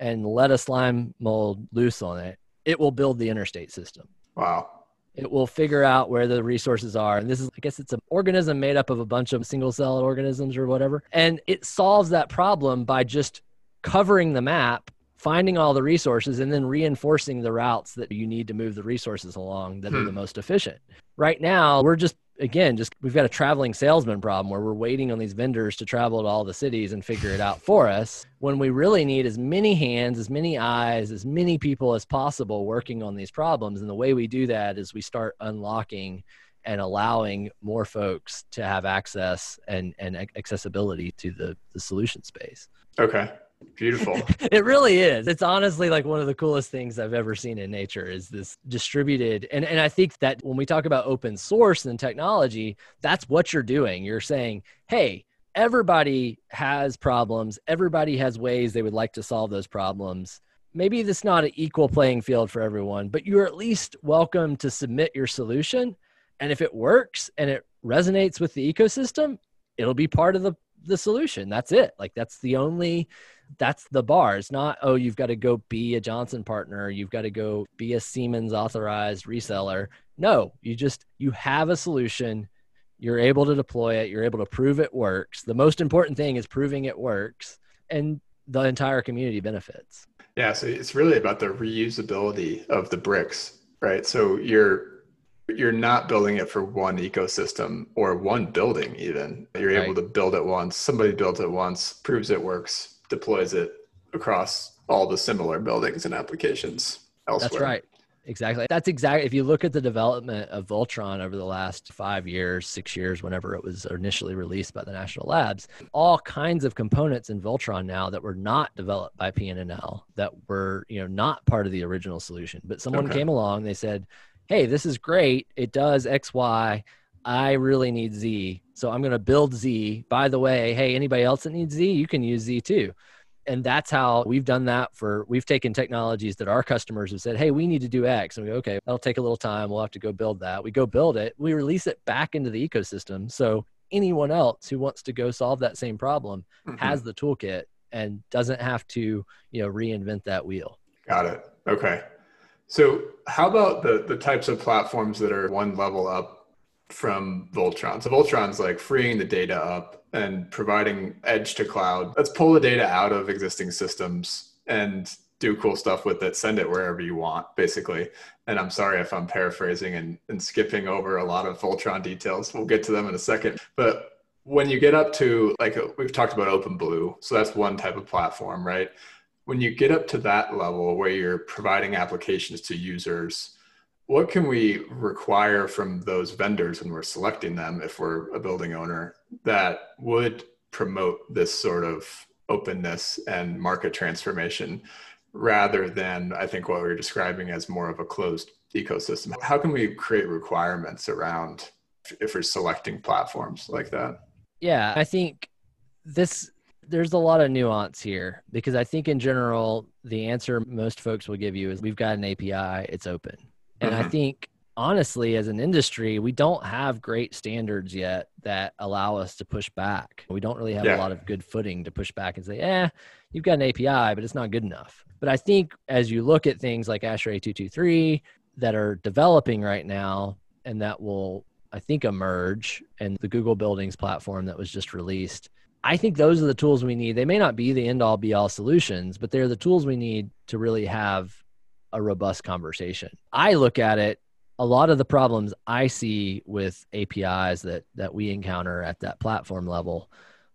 and let a slime mold loose on it, it will build the interstate system. Wow. It will figure out where the resources are. And this is, I guess it's an organism made up of a bunch of single celled organisms or whatever. And it solves that problem by just covering the map, finding all the resources, and then reinforcing the routes that you need to move the resources along that hmm. are the most efficient. Right now, we're just again, just we've got a traveling salesman problem where we're waiting on these vendors to travel to all the cities and figure it out for us when we really need as many hands, as many eyes, as many people as possible working on these problems. And the way we do that is we start unlocking and allowing more folks to have access and, and accessibility to the, the solution space. Okay. Beautiful. it really is. It's honestly like one of the coolest things I've ever seen in nature is this distributed. And, and I think that when we talk about open source and technology, that's what you're doing. You're saying, hey, everybody has problems, everybody has ways they would like to solve those problems. Maybe it's not an equal playing field for everyone, but you're at least welcome to submit your solution. And if it works and it resonates with the ecosystem, it'll be part of the the solution. That's it. Like that's the only that's the bar. It's not, oh, you've got to go be a Johnson partner, you've got to go be a Siemens authorized reseller. No, you just you have a solution, you're able to deploy it, you're able to prove it works. The most important thing is proving it works and the entire community benefits. Yeah, so it's really about the reusability of the bricks, right? So you're you're not building it for one ecosystem or one building even. You're right. able to build it once, somebody builds it once, proves it works, deploys it across all the similar buildings and applications elsewhere. That's right. Exactly. That's exactly. If you look at the development of VOLTTRON over the last five years, six years, whenever it was initially released by the national labs, all kinds of components in VOLTTRON now that were not developed by PNNL, that were you know not part of the original solution. But someone okay. came along, they said, "Hey, this is great. It does X, Y. I really need Z. So I'm going to build Z. By the way, hey, anybody else that needs Z, you can use Z too. And that's how we've done that for, we've taken technologies that our customers have said, hey, we need to do X. And we go, okay, that'll take a little time. We'll have to go build that. We go build it. We release it back into the ecosystem. So anyone else who wants to go solve that same problem mm-hmm. has the toolkit and doesn't have to, you know, reinvent that wheel. Got it. Okay. So how about the the types of platforms that are one level up from VOLTTRON. So VOLTTRON's like freeing the data up and providing edge to cloud. Let's pull the data out of existing systems and do cool stuff with it, send it wherever you want, basically. And I'm sorry if I'm paraphrasing and, and skipping over a lot of VOLTTRON details. We'll get to them in a second. But when you get up to like uh, we've talked about OpenBlue, so that's one type of platform, right? When you get up to that level where you're providing applications to users, what can we require from those vendors when we're selecting them if we're a building owner that would promote this sort of openness and market transformation rather than i think what we are describing as more of a closed ecosystem? How can we create requirements around if we're selecting platforms like that? Yeah i think this there's a lot of nuance here because i think in general the answer most folks will give you is we've got an api it's open and mm-hmm. I think honestly, as an industry, we don't have great standards yet that allow us to push back. We don't really have yeah. a lot of good footing to push back and say, eh, you've got an API, but it's not good enough. But I think as you look at things like ASHRAE 223 that are developing right now and that will, I think, emerge and the Google Buildings platform that was just released. I think those are the tools we need. They may not be the end all be all solutions, but they're the tools we need to really have a robust conversation. I look at it a lot of the problems I see with APIs that that we encounter at that platform level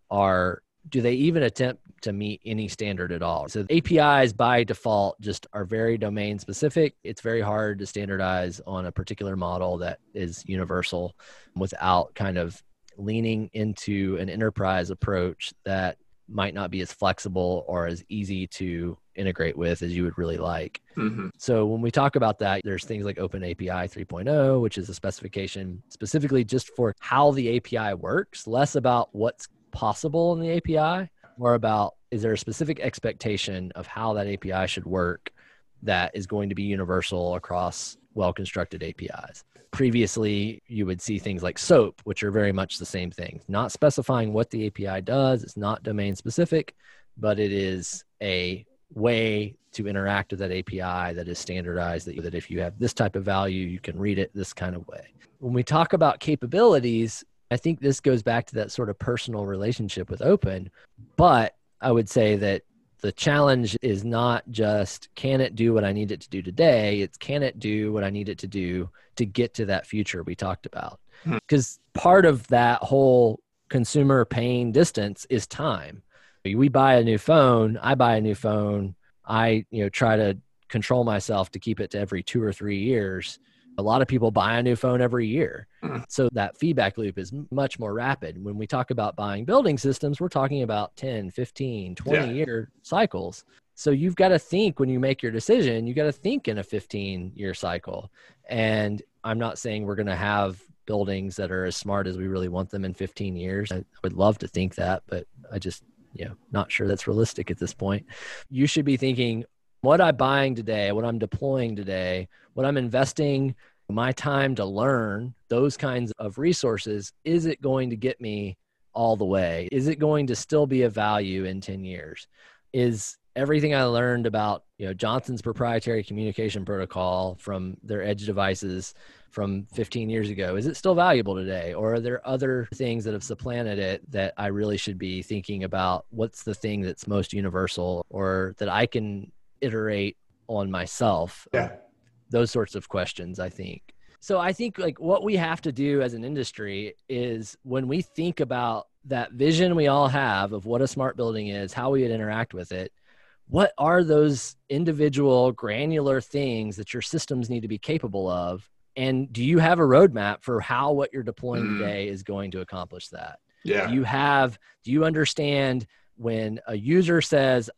are do they even attempt to meet any standard at all? So APIs by default just are very domain specific. It's very hard to standardize on a particular model that is universal without kind of leaning into an enterprise approach that might not be as flexible or as easy to integrate with as you would really like. Mm-hmm. So when we talk about that, there's things like Open API 3.0, which is a specification specifically just for how the API works, less about what's possible in the API, more about is there a specific expectation of how that API should work that is going to be universal across well constructed APIs. Previously, you would see things like SOAP, which are very much the same thing, not specifying what the API does, it's not domain specific, but it is a way to interact with that API that is standardized that, that if you have this type of value, you can read it this kind of way. When we talk about capabilities, I think this goes back to that sort of personal relationship with open. But I would say that the challenge is not just can it do what I need it to do today, it's can it do what I need it to do to get to that future we talked about. Because hmm. part of that whole consumer pain distance is time we buy a new phone i buy a new phone i you know try to control myself to keep it to every two or three years A lot of people buy a new phone every year. Mm. So that feedback loop is much more rapid. When we talk about buying building systems, we're talking about 10, 15, 20 yeah. year cycles. So you've got to think when you make your decision, you got to think in a 15 year cycle. And I'm not saying we're going to have buildings that are as smart as we really want them in 15 years. I would love to think that, but I just, you know, not sure that's realistic at this point. You should be thinking what I'm buying today, what I'm deploying today, what I'm investing my time to learn those kinds of resources, is it going to get me all the way? Is it going to still be a value in 10 years? Is everything I learned about, you know, Johnson's proprietary communication protocol from their edge devices from 15 years ago, is it still valuable today? Or are there other things that have supplanted it that I really should be thinking about? What's the thing that's most universal or that I can iterate on myself? Yeah. Those sorts of questions, I think. So I think like what we have to do as an industry is when we think about that vision we all have of what a smart building is, how we would interact with it, what are those individual granular things that your systems need to be capable of and do you have a roadmap for how what you're deploying mm. today is going to accomplish that yeah do you have do you understand when a user says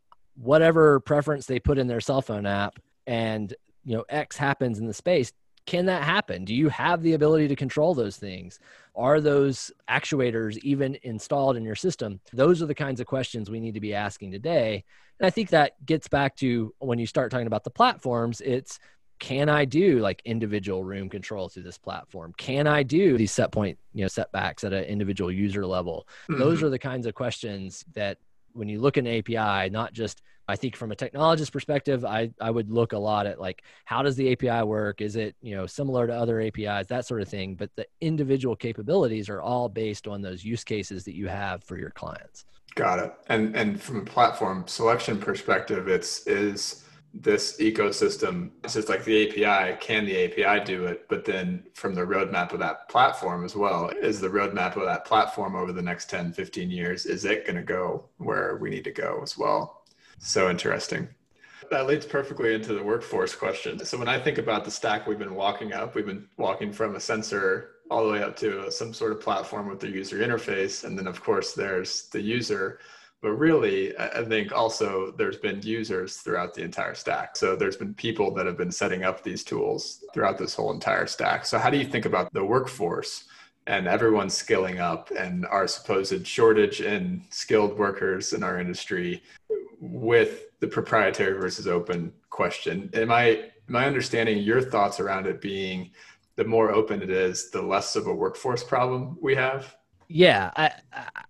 whatever preference they put in their cell phone app and you know x happens in the space can that happen do you have the ability to control those things are those actuators even installed in your system those are the kinds of questions we need to be asking today and i think that gets back to when you start talking about the platforms it's can I do like individual room control through this platform? Can I do these set point, you know, setbacks at an individual user level? Mm-hmm. Those are the kinds of questions that when you look at API, not just I think from a technologist perspective, I, I would look a lot at like how does the API work? Is it, you know, similar to other APIs, that sort of thing. But the individual capabilities are all based on those use cases that you have for your clients. Got it. And and from a platform selection perspective, it's is this ecosystem it's just like the api can the api do it? But then from the roadmap of that platform as well is the roadmap of that platform over the next 10 15 years is it going to go where we need to go as well? So interesting. That leads perfectly into the workforce question. So when i think about the stack we've been walking up we've been walking from a sensor all the way up to some sort of platform with the user interface and then of course there's the user but really i think also there's been users throughout the entire stack. So there's been people that have been setting up these tools throughout this whole entire stack. So how do you think about the workforce and everyone's skilling up and our supposed shortage in skilled workers in our industry with the proprietary versus open question? Am i i understanding your thoughts around it being the more open it is the less of a workforce problem we have yeah, I,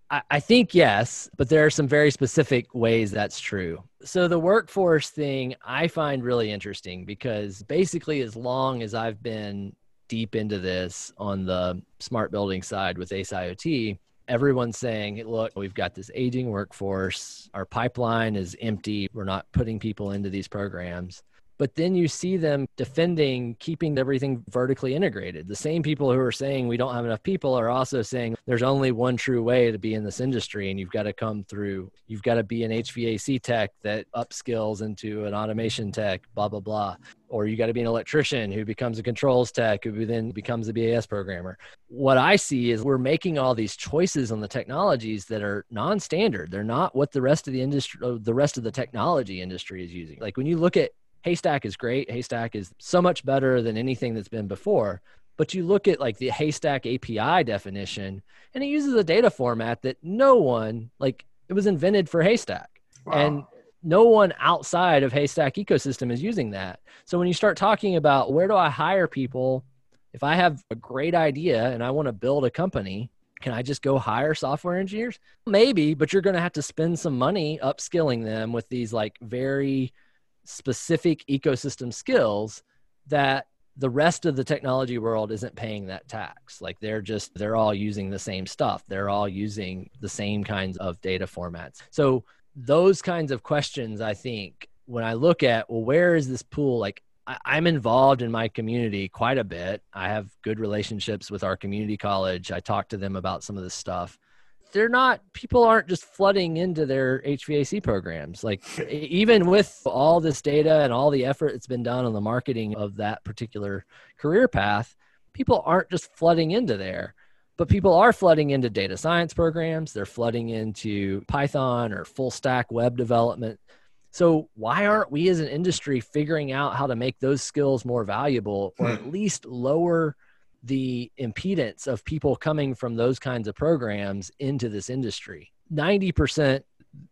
I, I think yes, but there are some very specific ways that's true. So the workforce thing I find really interesting because basically, as long as I've been deep into this on the smart building side with Ace IoT, everyone's saying, look, we've got this aging workforce. Our pipeline is empty. We're not putting people into these programs but then you see them defending keeping everything vertically integrated. The same people who are saying we don't have enough people are also saying there's only one true way to be in this industry, and you've got to come through. You've got to be an HVAC tech that upskills into an automation tech, blah, blah, blah. Or you got to be an electrician who becomes a controls tech, who then becomes a BAS programmer. What I see is we're making all these choices on the technologies that are non-standard. They're not what the rest of the industry, the rest of the technology industry is using. Like when you look at Haystack is great. Haystack is so much better than anything that's been before. But you look at like the Haystack API definition, and it uses a data format that no one, like, it was invented for Haystack. Wow. And no one outside of Haystack ecosystem is using that. So when you start talking about where do I hire people, if I have a great idea and I want to build a company, can I just go hire software engineers? Maybe, but you're going to have to spend some money upskilling them with these like very specific ecosystem skills that the rest of the technology world isn't paying that tax. Like they're just they're all using the same stuff. They're all using the same kinds of data formats. So those kinds of questions i think when i look at well where is this pool? Like I, am involved in my community quite a bit. I have good relationships with our community college. I talk to them about some of this stuff they're not people aren't just flooding into their HVAC programs. Like even with all this data and all the effort that's been done on the marketing of that particular career path, people aren't just flooding into there. But people are flooding into data science programs, they're flooding into Python or full stack web development. So why aren't we as an industry figuring out how to make those skills more valuable or at hmm. least lower the impedance of people coming from those kinds of programs into this industry. 90%,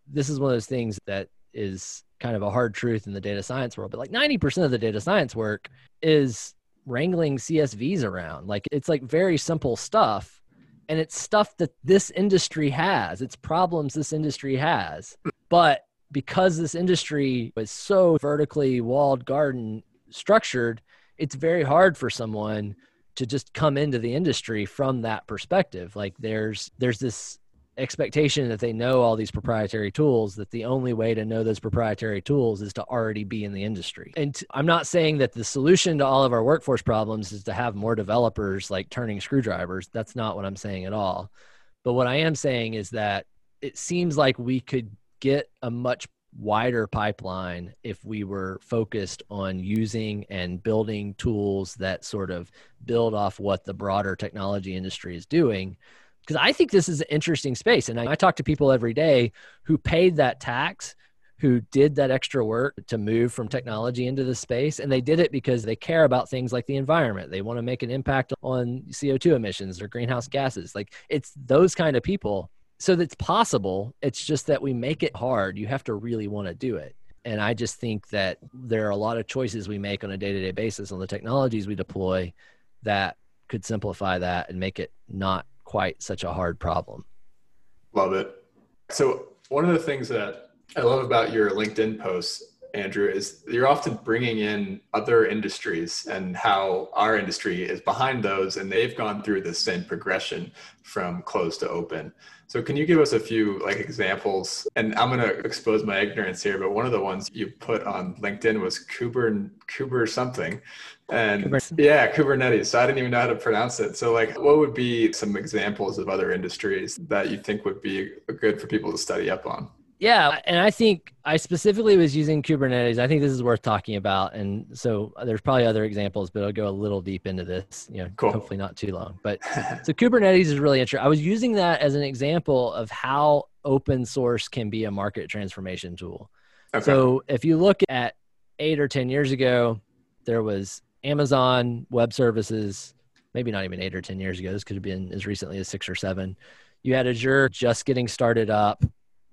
this is one of those things that is kind of a hard truth in the data science world, but like 90% of the data science work is wrangling CSVs around. Like it's like very simple stuff. And it's stuff that this industry has, it's problems this industry has. But because this industry is so vertically walled garden structured, it's very hard for someone to just come into the industry from that perspective. Like there's there's this expectation that they know all these proprietary tools that the only way to know those proprietary tools is to already be in the industry. And i'm not saying that the solution to all of our workforce problems is to have more developers like turning screwdrivers. That's not what i'm saying at all. But what i am saying is that it seems like we could get a much wider pipeline if we were focused on using and building tools that sort of build off what the broader technology industry is doing. Because i think this is an interesting space and I, I, talk to people every day who paid that tax who did that extra work to move from technology into the space and they did it because they care about things like the environment. They want to make an impact on co2 emissions or greenhouse gases. Like it's those kind of people so that's possible. It's just that we make it hard. You have to really want to do it. And i just think that there are a lot of choices we make on a day-to-day basis on the technologies we deploy that could simplify that and make it not quite such a hard problem. Love it. So one of the things that i love about your linkedin posts Andrew, is you're often bringing in other industries and how our industry is behind those, and they've gone through the same progression from closed to open. So, can you give us a few like examples? And I'm going to expose my ignorance here, but one of the ones you put on LinkedIn was Kuber Kuber something, and Kubernetes. yeah, Kubernetes. So I didn't even know how to pronounce it. So, like, what would be some examples of other industries that you think would be good for people to study up on? Yeah, and I think I specifically was using Kubernetes. I think this is worth talking about, and so uh, there's probably other examples, but I'll go a little deep into this. You know, cool. hopefully not too long. But so Kubernetes is really interesting. I was using that as an example of how open source can be a market transformation tool. Okay. So if you look at eight or ten years ago, there was Amazon Web Services. Maybe not even eight or ten years ago. This could have been as recently as six or seven. You had Azure just getting started up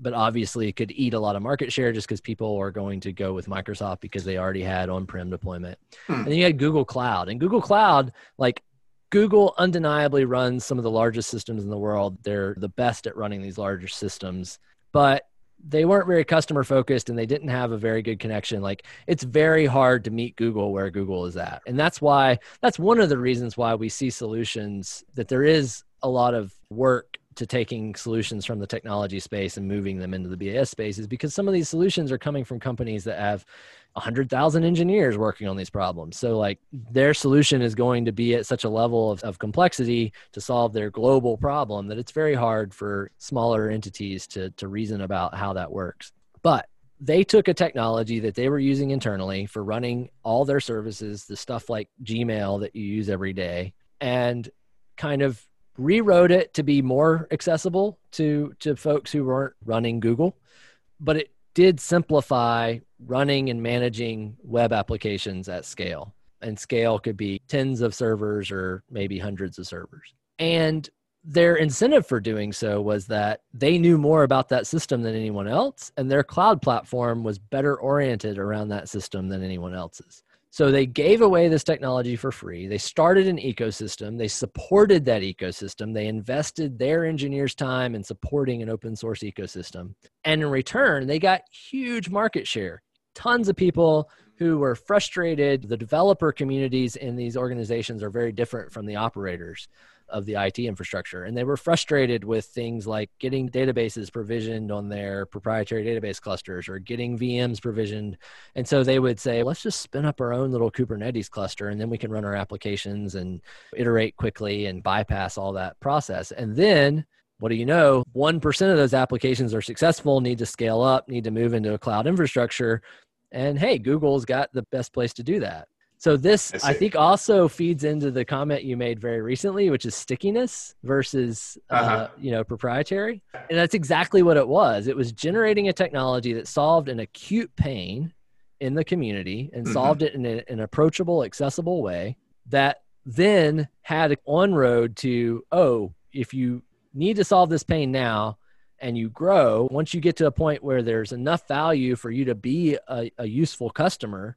but obviously it could eat a lot of market share just because people are going to go with Microsoft because they already had on-prem deployment. Hmm. And then you had Google Cloud. And Google Cloud, like Google undeniably runs some of the largest systems in the world. They're the best at running these larger systems, but they weren't very customer focused and they didn't have a very good connection. Like it's very hard to meet Google where Google is at. And that's why that's one of the reasons why we see solutions that there is a lot of work to taking solutions from the technology space and moving them into the BAS space is because some of these solutions are coming from companies that have 100,000 engineers working on these problems. So, like, their solution is going to be at such a level of, of complexity to solve their global problem that it's very hard for smaller entities to, to reason about how that works. But they took a technology that they were using internally for running all their services, the stuff like Gmail that you use every day, and kind of rewrote it to be more accessible to to folks who weren't running Google, but it did simplify running and managing web applications at scale. And scale could be tens of servers or maybe hundreds of servers. And their incentive for doing so was that they knew more about that system than anyone else, and their cloud platform was better oriented around that system than anyone else's. So they gave away this technology for free. They started an ecosystem. They supported that ecosystem. They invested their engineers' time in supporting an open source ecosystem. And in return, they got huge market share. Tons of people who were frustrated. The developer communities in these organizations are very different from the operators of the IT infrastructure. And they were frustrated with things like getting databases provisioned on their proprietary database clusters or getting VMs provisioned. And so they would say, let's just spin up our own little Kubernetes cluster and then we can run our applications and iterate quickly and bypass all that process. And then what do you know? 1% of those applications are successful, need to scale up, need to move into a cloud infrastructure. And hey, Google's got the best place to do that. So this, I, I, think, also feeds into the comment you made very recently, which is stickiness versus, uh, uh-huh. uh, you know, proprietary. And that's exactly what it was. It was generating a technology that solved an acute pain in the community and mm-hmm. solved it in a, an approachable, accessible way that then had on road to, oh, if you need to solve this pain now, and you grow, once you get to a point where there's enough value for you to be a, a useful customer,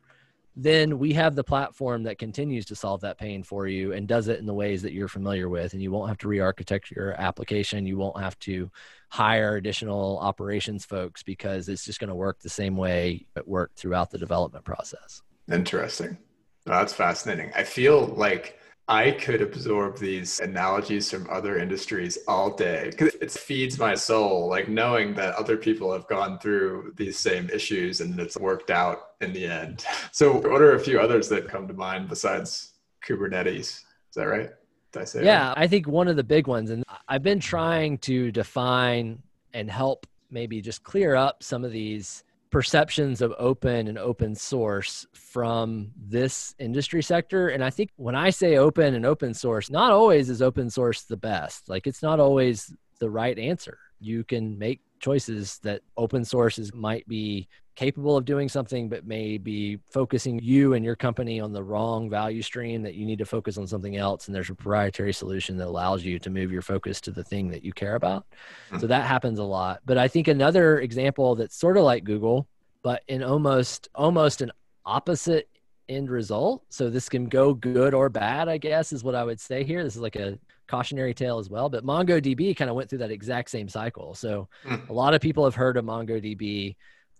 then we have the platform that continues to solve that pain for you and does it in the ways that you're familiar with and you won't have to re-architect your application. You won't have to hire additional operations folks because it's just going to work the same way it worked throughout the development process. Interesting. That's fascinating. I feel like I could absorb these analogies from other industries all day because it feeds my soul, like knowing that other people have gone through these same issues and it's worked out in the end. So, what are a few others that come to mind besides Kubernetes? Is that right? Did I say yeah, right? I think one of the big ones, and I've been trying to define and help maybe just clear up some of these perceptions of open and open source from this industry sector. And I think when I say open and open source, not always is open source the best. Like it's not always the right answer. You can make choices that open sources might be capable of doing something but may be focusing you and your company on the wrong value stream that you need to focus on something else and there's a proprietary solution that allows you to move your focus to the thing that you care about. Mm-hmm. so that happens a lot. But i think another example that's sort of like google but in almost almost an opposite end result. So this can go good or bad i guess is what i would say here. This is like a cautionary tale as well but mongodb kind of went through that exact same cycle. So mm. a lot of people have heard of mongodb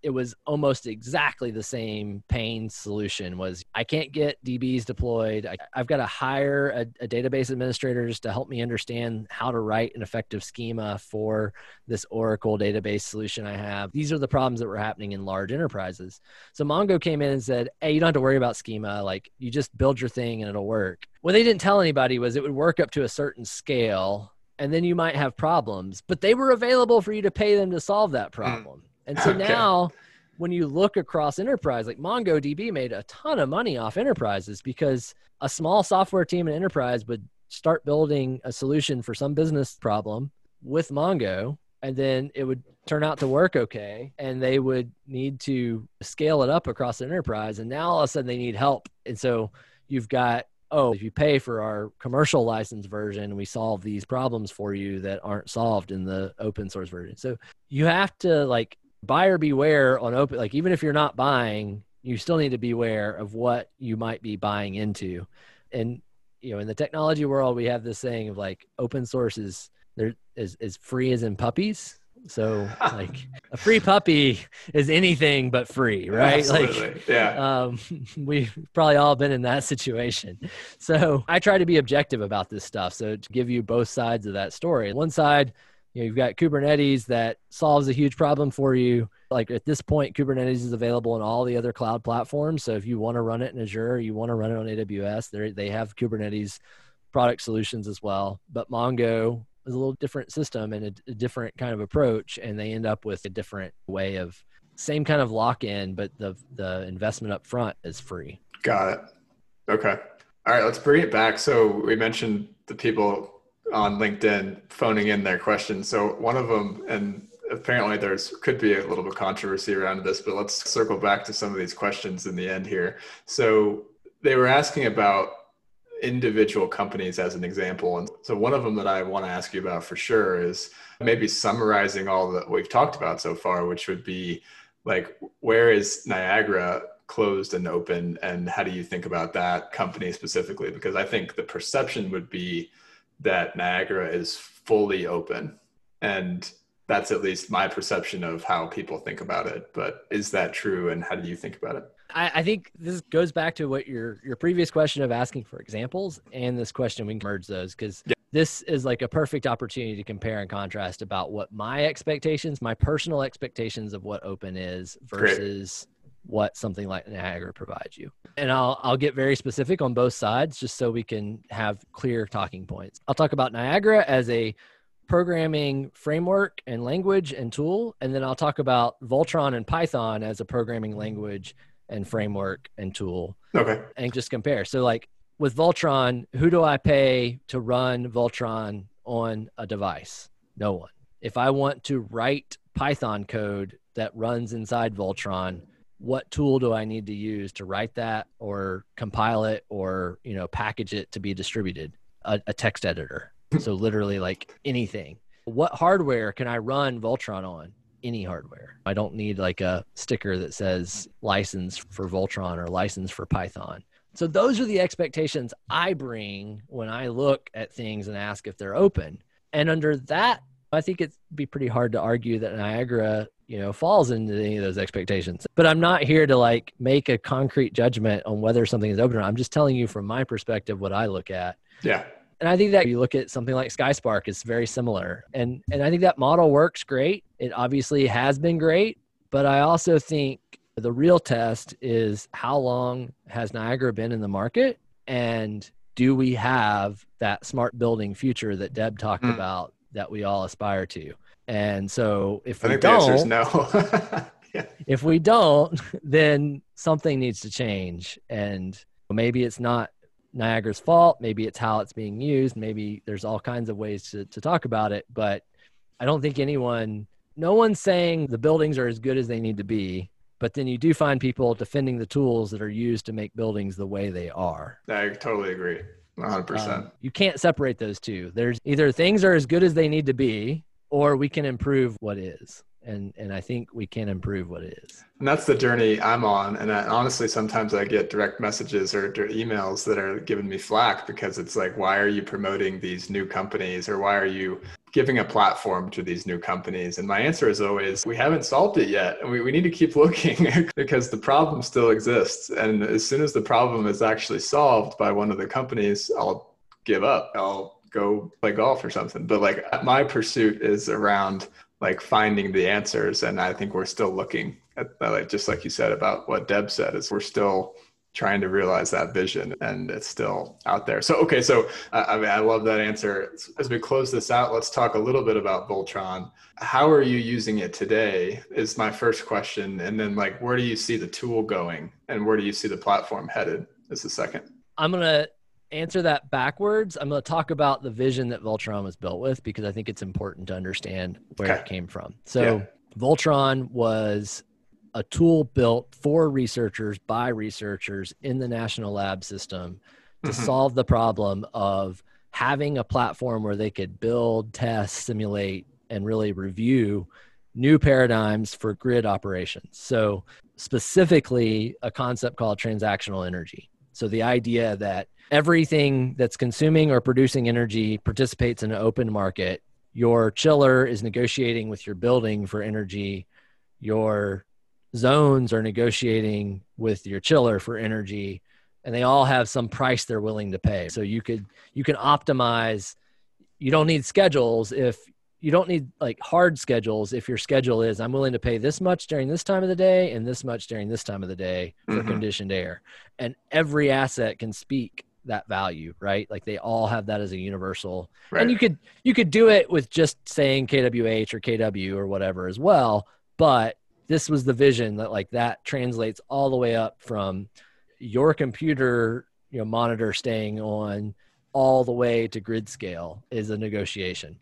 it was almost exactly the same pain solution was i can't get dbs deployed. I, have got to hire a, a, database administrators to help me understand how to write an effective schema for this oracle database solution i have. These are the problems that were happening in large enterprises. So mongo came in and said hey you don't have to worry about schema. Like you just build your thing and it'll work. What they didn't tell anybody was it would work up to a certain scale and then you might have problems but they were available for you to pay them to solve that hmm. problem and so okay. now when you look across enterprise, like MongoDB made a ton of money off enterprises because a small software team in enterprise would start building a solution for some business problem with Mongo, and then it would turn out to work okay. And they would need to scale it up across the enterprise. And now all of a sudden they need help. And so you've got oh, if you pay for our commercial license version, we solve these problems for you that aren't solved in the open source version. So you have to like buyer beware on open like even if you're not buying you still need to beware of what you might be buying into. And you know in the technology world we have this saying of like open source is there is as free as in puppies. So like a free puppy is anything but free right? Absolutely. like yeah. um, we've probably all been in that situation. So i try to be objective about this stuff. So to give you both sides of that story one side you know, you've got Kubernetes that solves a huge problem for you. Like at this point, Kubernetes is available on all the other cloud platforms. So if you want to run it in Azure, you want to run it on AWS, they they have Kubernetes product solutions as well. But Mongo is a little different system and a, a different kind of approach, and they end up with a different way of same kind of lock in, but the the investment up front is free. Got it. Okay. All right, let's bring it back. So we mentioned the people on LinkedIn phoning in their questions. So one of them, and apparently there's could be a little bit of controversy around this, but let's circle back to some of these questions in the end here. So they were asking about individual companies as an example. And so one of them that I want to ask you about for sure is maybe summarizing all that we've talked about so far, which would be like where is Niagara closed and open and how do you think about that company specifically? Because I think the perception would be that Niagara is fully open. And that's at least my perception of how people think about it. But is that true? And how do you think about it? I, I think this goes back to what your your previous question of asking for examples and this question we can merge those because yeah. this is like a perfect opportunity to compare and contrast about what my expectations, my personal expectations of what open is versus Great what something like Niagara provides you. And I'll I'll get very specific on both sides just so we can have clear talking points. I'll talk about Niagara as a programming framework and language and tool, and then I'll talk about VOLTTRON and Python as a programming language and framework and tool. Okay. And just compare. So, like with VOLTTRON, who do I pay to run VOLTTRON on a device? No one. If I want to write Python code that runs inside VOLTTRON, what tool do I need to use to write that or compile it or you know package it to be distributed? A, a text editor. Hmm. so literally like anything. What hardware can I run VOLTTRON on? Any hardware. I don't need like a sticker that says license for VOLTTRON or license for Python. So those are the expectations I bring when I look at things and ask if they're open. And under that, I think it'd be pretty hard to argue that Niagara you know falls into any of those expectations. But i'm not here to like make a concrete judgment on whether something is open or not. I'm just telling you from my perspective what i look at. Yeah. And i think that you look at something like skyspark it's very similar. And and i think that model works great. It obviously has been great. But i also think the real test is how long has niagara been in the market? And do we have that smart building future that deb talked mm. about that we all aspire to and so if I we think don't, no. yeah. if we don't, then something needs to change. And maybe it's not Niagara's fault. Maybe it's how it's being used. Maybe there's all kinds of ways to, to talk about it. But I don't think anyone, no one's saying the buildings are as good as they need to be. But then you do find people defending the tools that are used to make buildings the way they are. I totally agree. 100%. Um, you can't separate those two. There's either things are as good as they need to be, or we can improve what is and and I think we can improve what is. And that's the journey I'm on. And I, honestly, sometimes I get direct messages or emails that are giving me flack because it's like, why are you promoting these new companies, or why are you giving a platform to these new companies? And my answer is always, we haven't solved it yet, and we, we need to keep looking because the problem still exists. And as soon as the problem is actually solved by one of the companies, I'll give up. I'll go play golf or something. But like my pursuit is around like finding the answers, and I think we're still looking at that, like just like you said about what Deb said is we're still trying to realize that vision and it's still out there. So okay so uh, i mean i love that answer. As we close this out let's talk a little bit about VOLTTRON. How are you using it today is my first question. And then like where do you see the tool going and where do you see the platform headed is the second. I'm going to answer that backwards, I'm going to talk about the vision that VOLTTRON was built with because I think it's important to understand where okay. it came from. So, yeah. Voltron was a tool built for researchers by researchers in the national lab system to mm-hmm. solve the problem of having a platform where they could build, test, simulate, and really review new paradigms for grid operations. So, specifically, a concept called transactional energy. So, the idea that everything that's consuming or producing energy participates in an open market. Your chiller is negotiating with your building for energy. Your zones are negotiating with your chiller for energy and they all have some price they're willing to pay. So you could you can optimize you don't need schedules if you don't need like hard schedules if your schedule is i'm willing to pay this much during this time of the day and this much during this time of the day for mm-hmm. conditioned air and every asset can speak that value right? Like they all have that as a universal right. and you could you could do it with just saying kwh or kw or whatever as well but this was the vision that like that translates all the way up from your computer you know monitor staying on all the way to grid scale is a negotiation.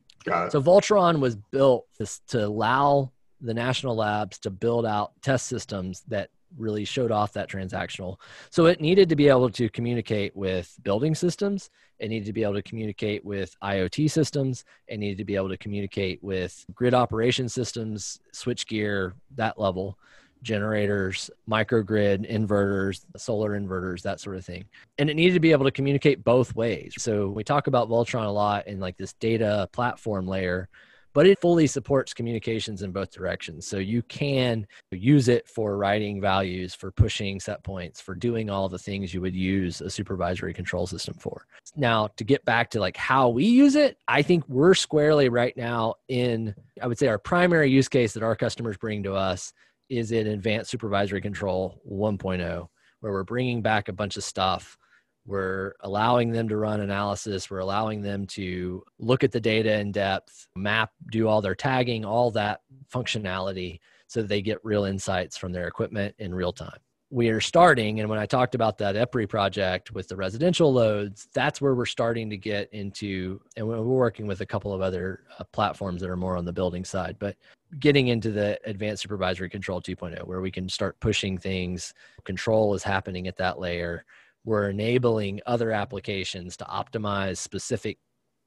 So VOLTTRON was built to allow the national labs to build out test systems that really showed off that transactional. So it needed to be able to communicate with building systems. It needed to be able to communicate with IoT systems. It needed to be able to communicate with grid operation systems, switchgear, that level, generators, microgrid, inverters, solar inverters, that sort of thing. And it needed to be able to communicate both ways. So we talk about VOLTTRON a lot in like this data platform layer but it fully supports communications in both directions. So you can use it for writing values, for pushing set points, for doing all the things you would use a supervisory control system for. Now, to get back to like how we use it, I think we're squarely right now in, I would say, our primary use case that our customers bring to us is in advanced supervisory control 1.0, where we're bringing back a bunch of stuff We're allowing them to run analysis. We're allowing them to look at the data in depth, map, do all their tagging, all that functionality so they get real insights from their equipment in real time. We are starting and when i talked about that epri project with the residential loads that's where we're starting to get into and we're working with a couple of other uh, platforms that are more on the building side but getting into the advanced supervisory control 2.0 where we can start pushing things. Control is happening at that layer we're enabling other applications to optimize specific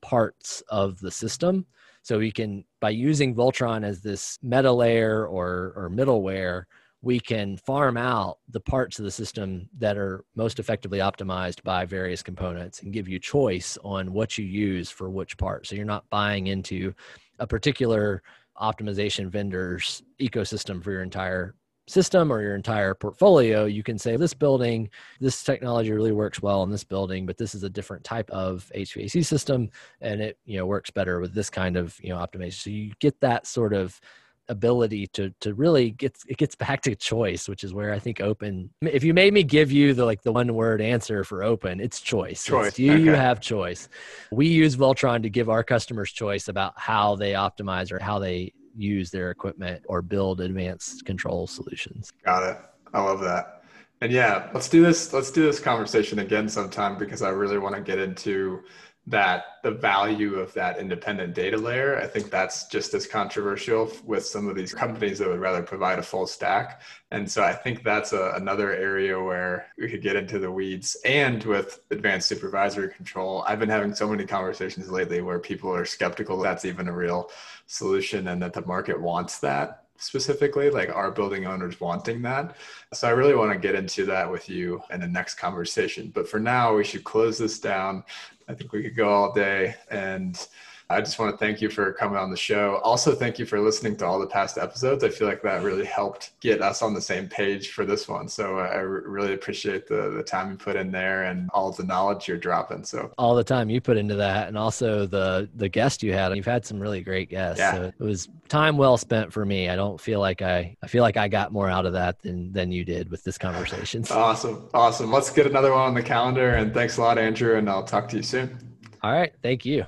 parts of the system so we can by using VOLTTRON as this meta layer or or middleware we can farm out the parts of the system that are most effectively optimized by various components and give you choice on what you use for which part. So you're not buying into a particular optimization vendor's ecosystem for your entire system or your entire portfolio you can say this building this technology really works well in this building but this is a different type of hvac system and it you know works better with this kind of you know optimization. So you get that sort of ability to to really get it gets back to choice which is where i think open if you made me give you the like the one word answer for open it's choice. Choice. it's you okay. you have choice. We use VOLTTRON to give our customers choice about how they optimize or how they use their equipment or build advanced control solutions. Got it. I love that. And yeah let's do this let's do this conversation again sometime because i really want to get into that the value of that independent data layer, I think that's just as controversial with some of these companies that would rather provide a full stack. And so I think that's a, another area where we could get into the weeds. And with advanced supervisory control, I've been having so many conversations lately where people are skeptical that's even a real solution and that the market wants that specifically like our building owners wanting that so i really want to get into that with you in the next conversation but for now we should close this down I think we could go all day. And I just want to thank you for coming on the show. Also, thank you for listening to all the past episodes. I feel like that really helped get us on the same page for this one. So uh, I really appreciate the, the time you put in there and all the knowledge you're dropping. So all the time you put into that, and also the the guest you had. You've had some really great guests. Yeah. So it was time well spent for me. I don't feel like I I feel like I got more out of that than than you did with this conversation. awesome, awesome. Let's get another one on the calendar. And thanks a lot, Andrew. And I'll talk to you soon. All right. Thank you.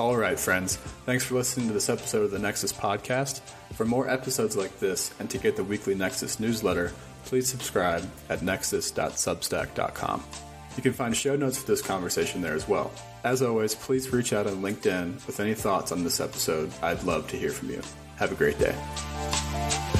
All right, friends. Thanks for listening to this episode of the Nexus Podcast. For more episodes like this and to get the weekly Nexus newsletter, please subscribe at nexus.substack.com. You can find show notes for this conversation there as well. As always, please reach out on LinkedIn with any thoughts on this episode. I'd love to hear from you. Have a great day.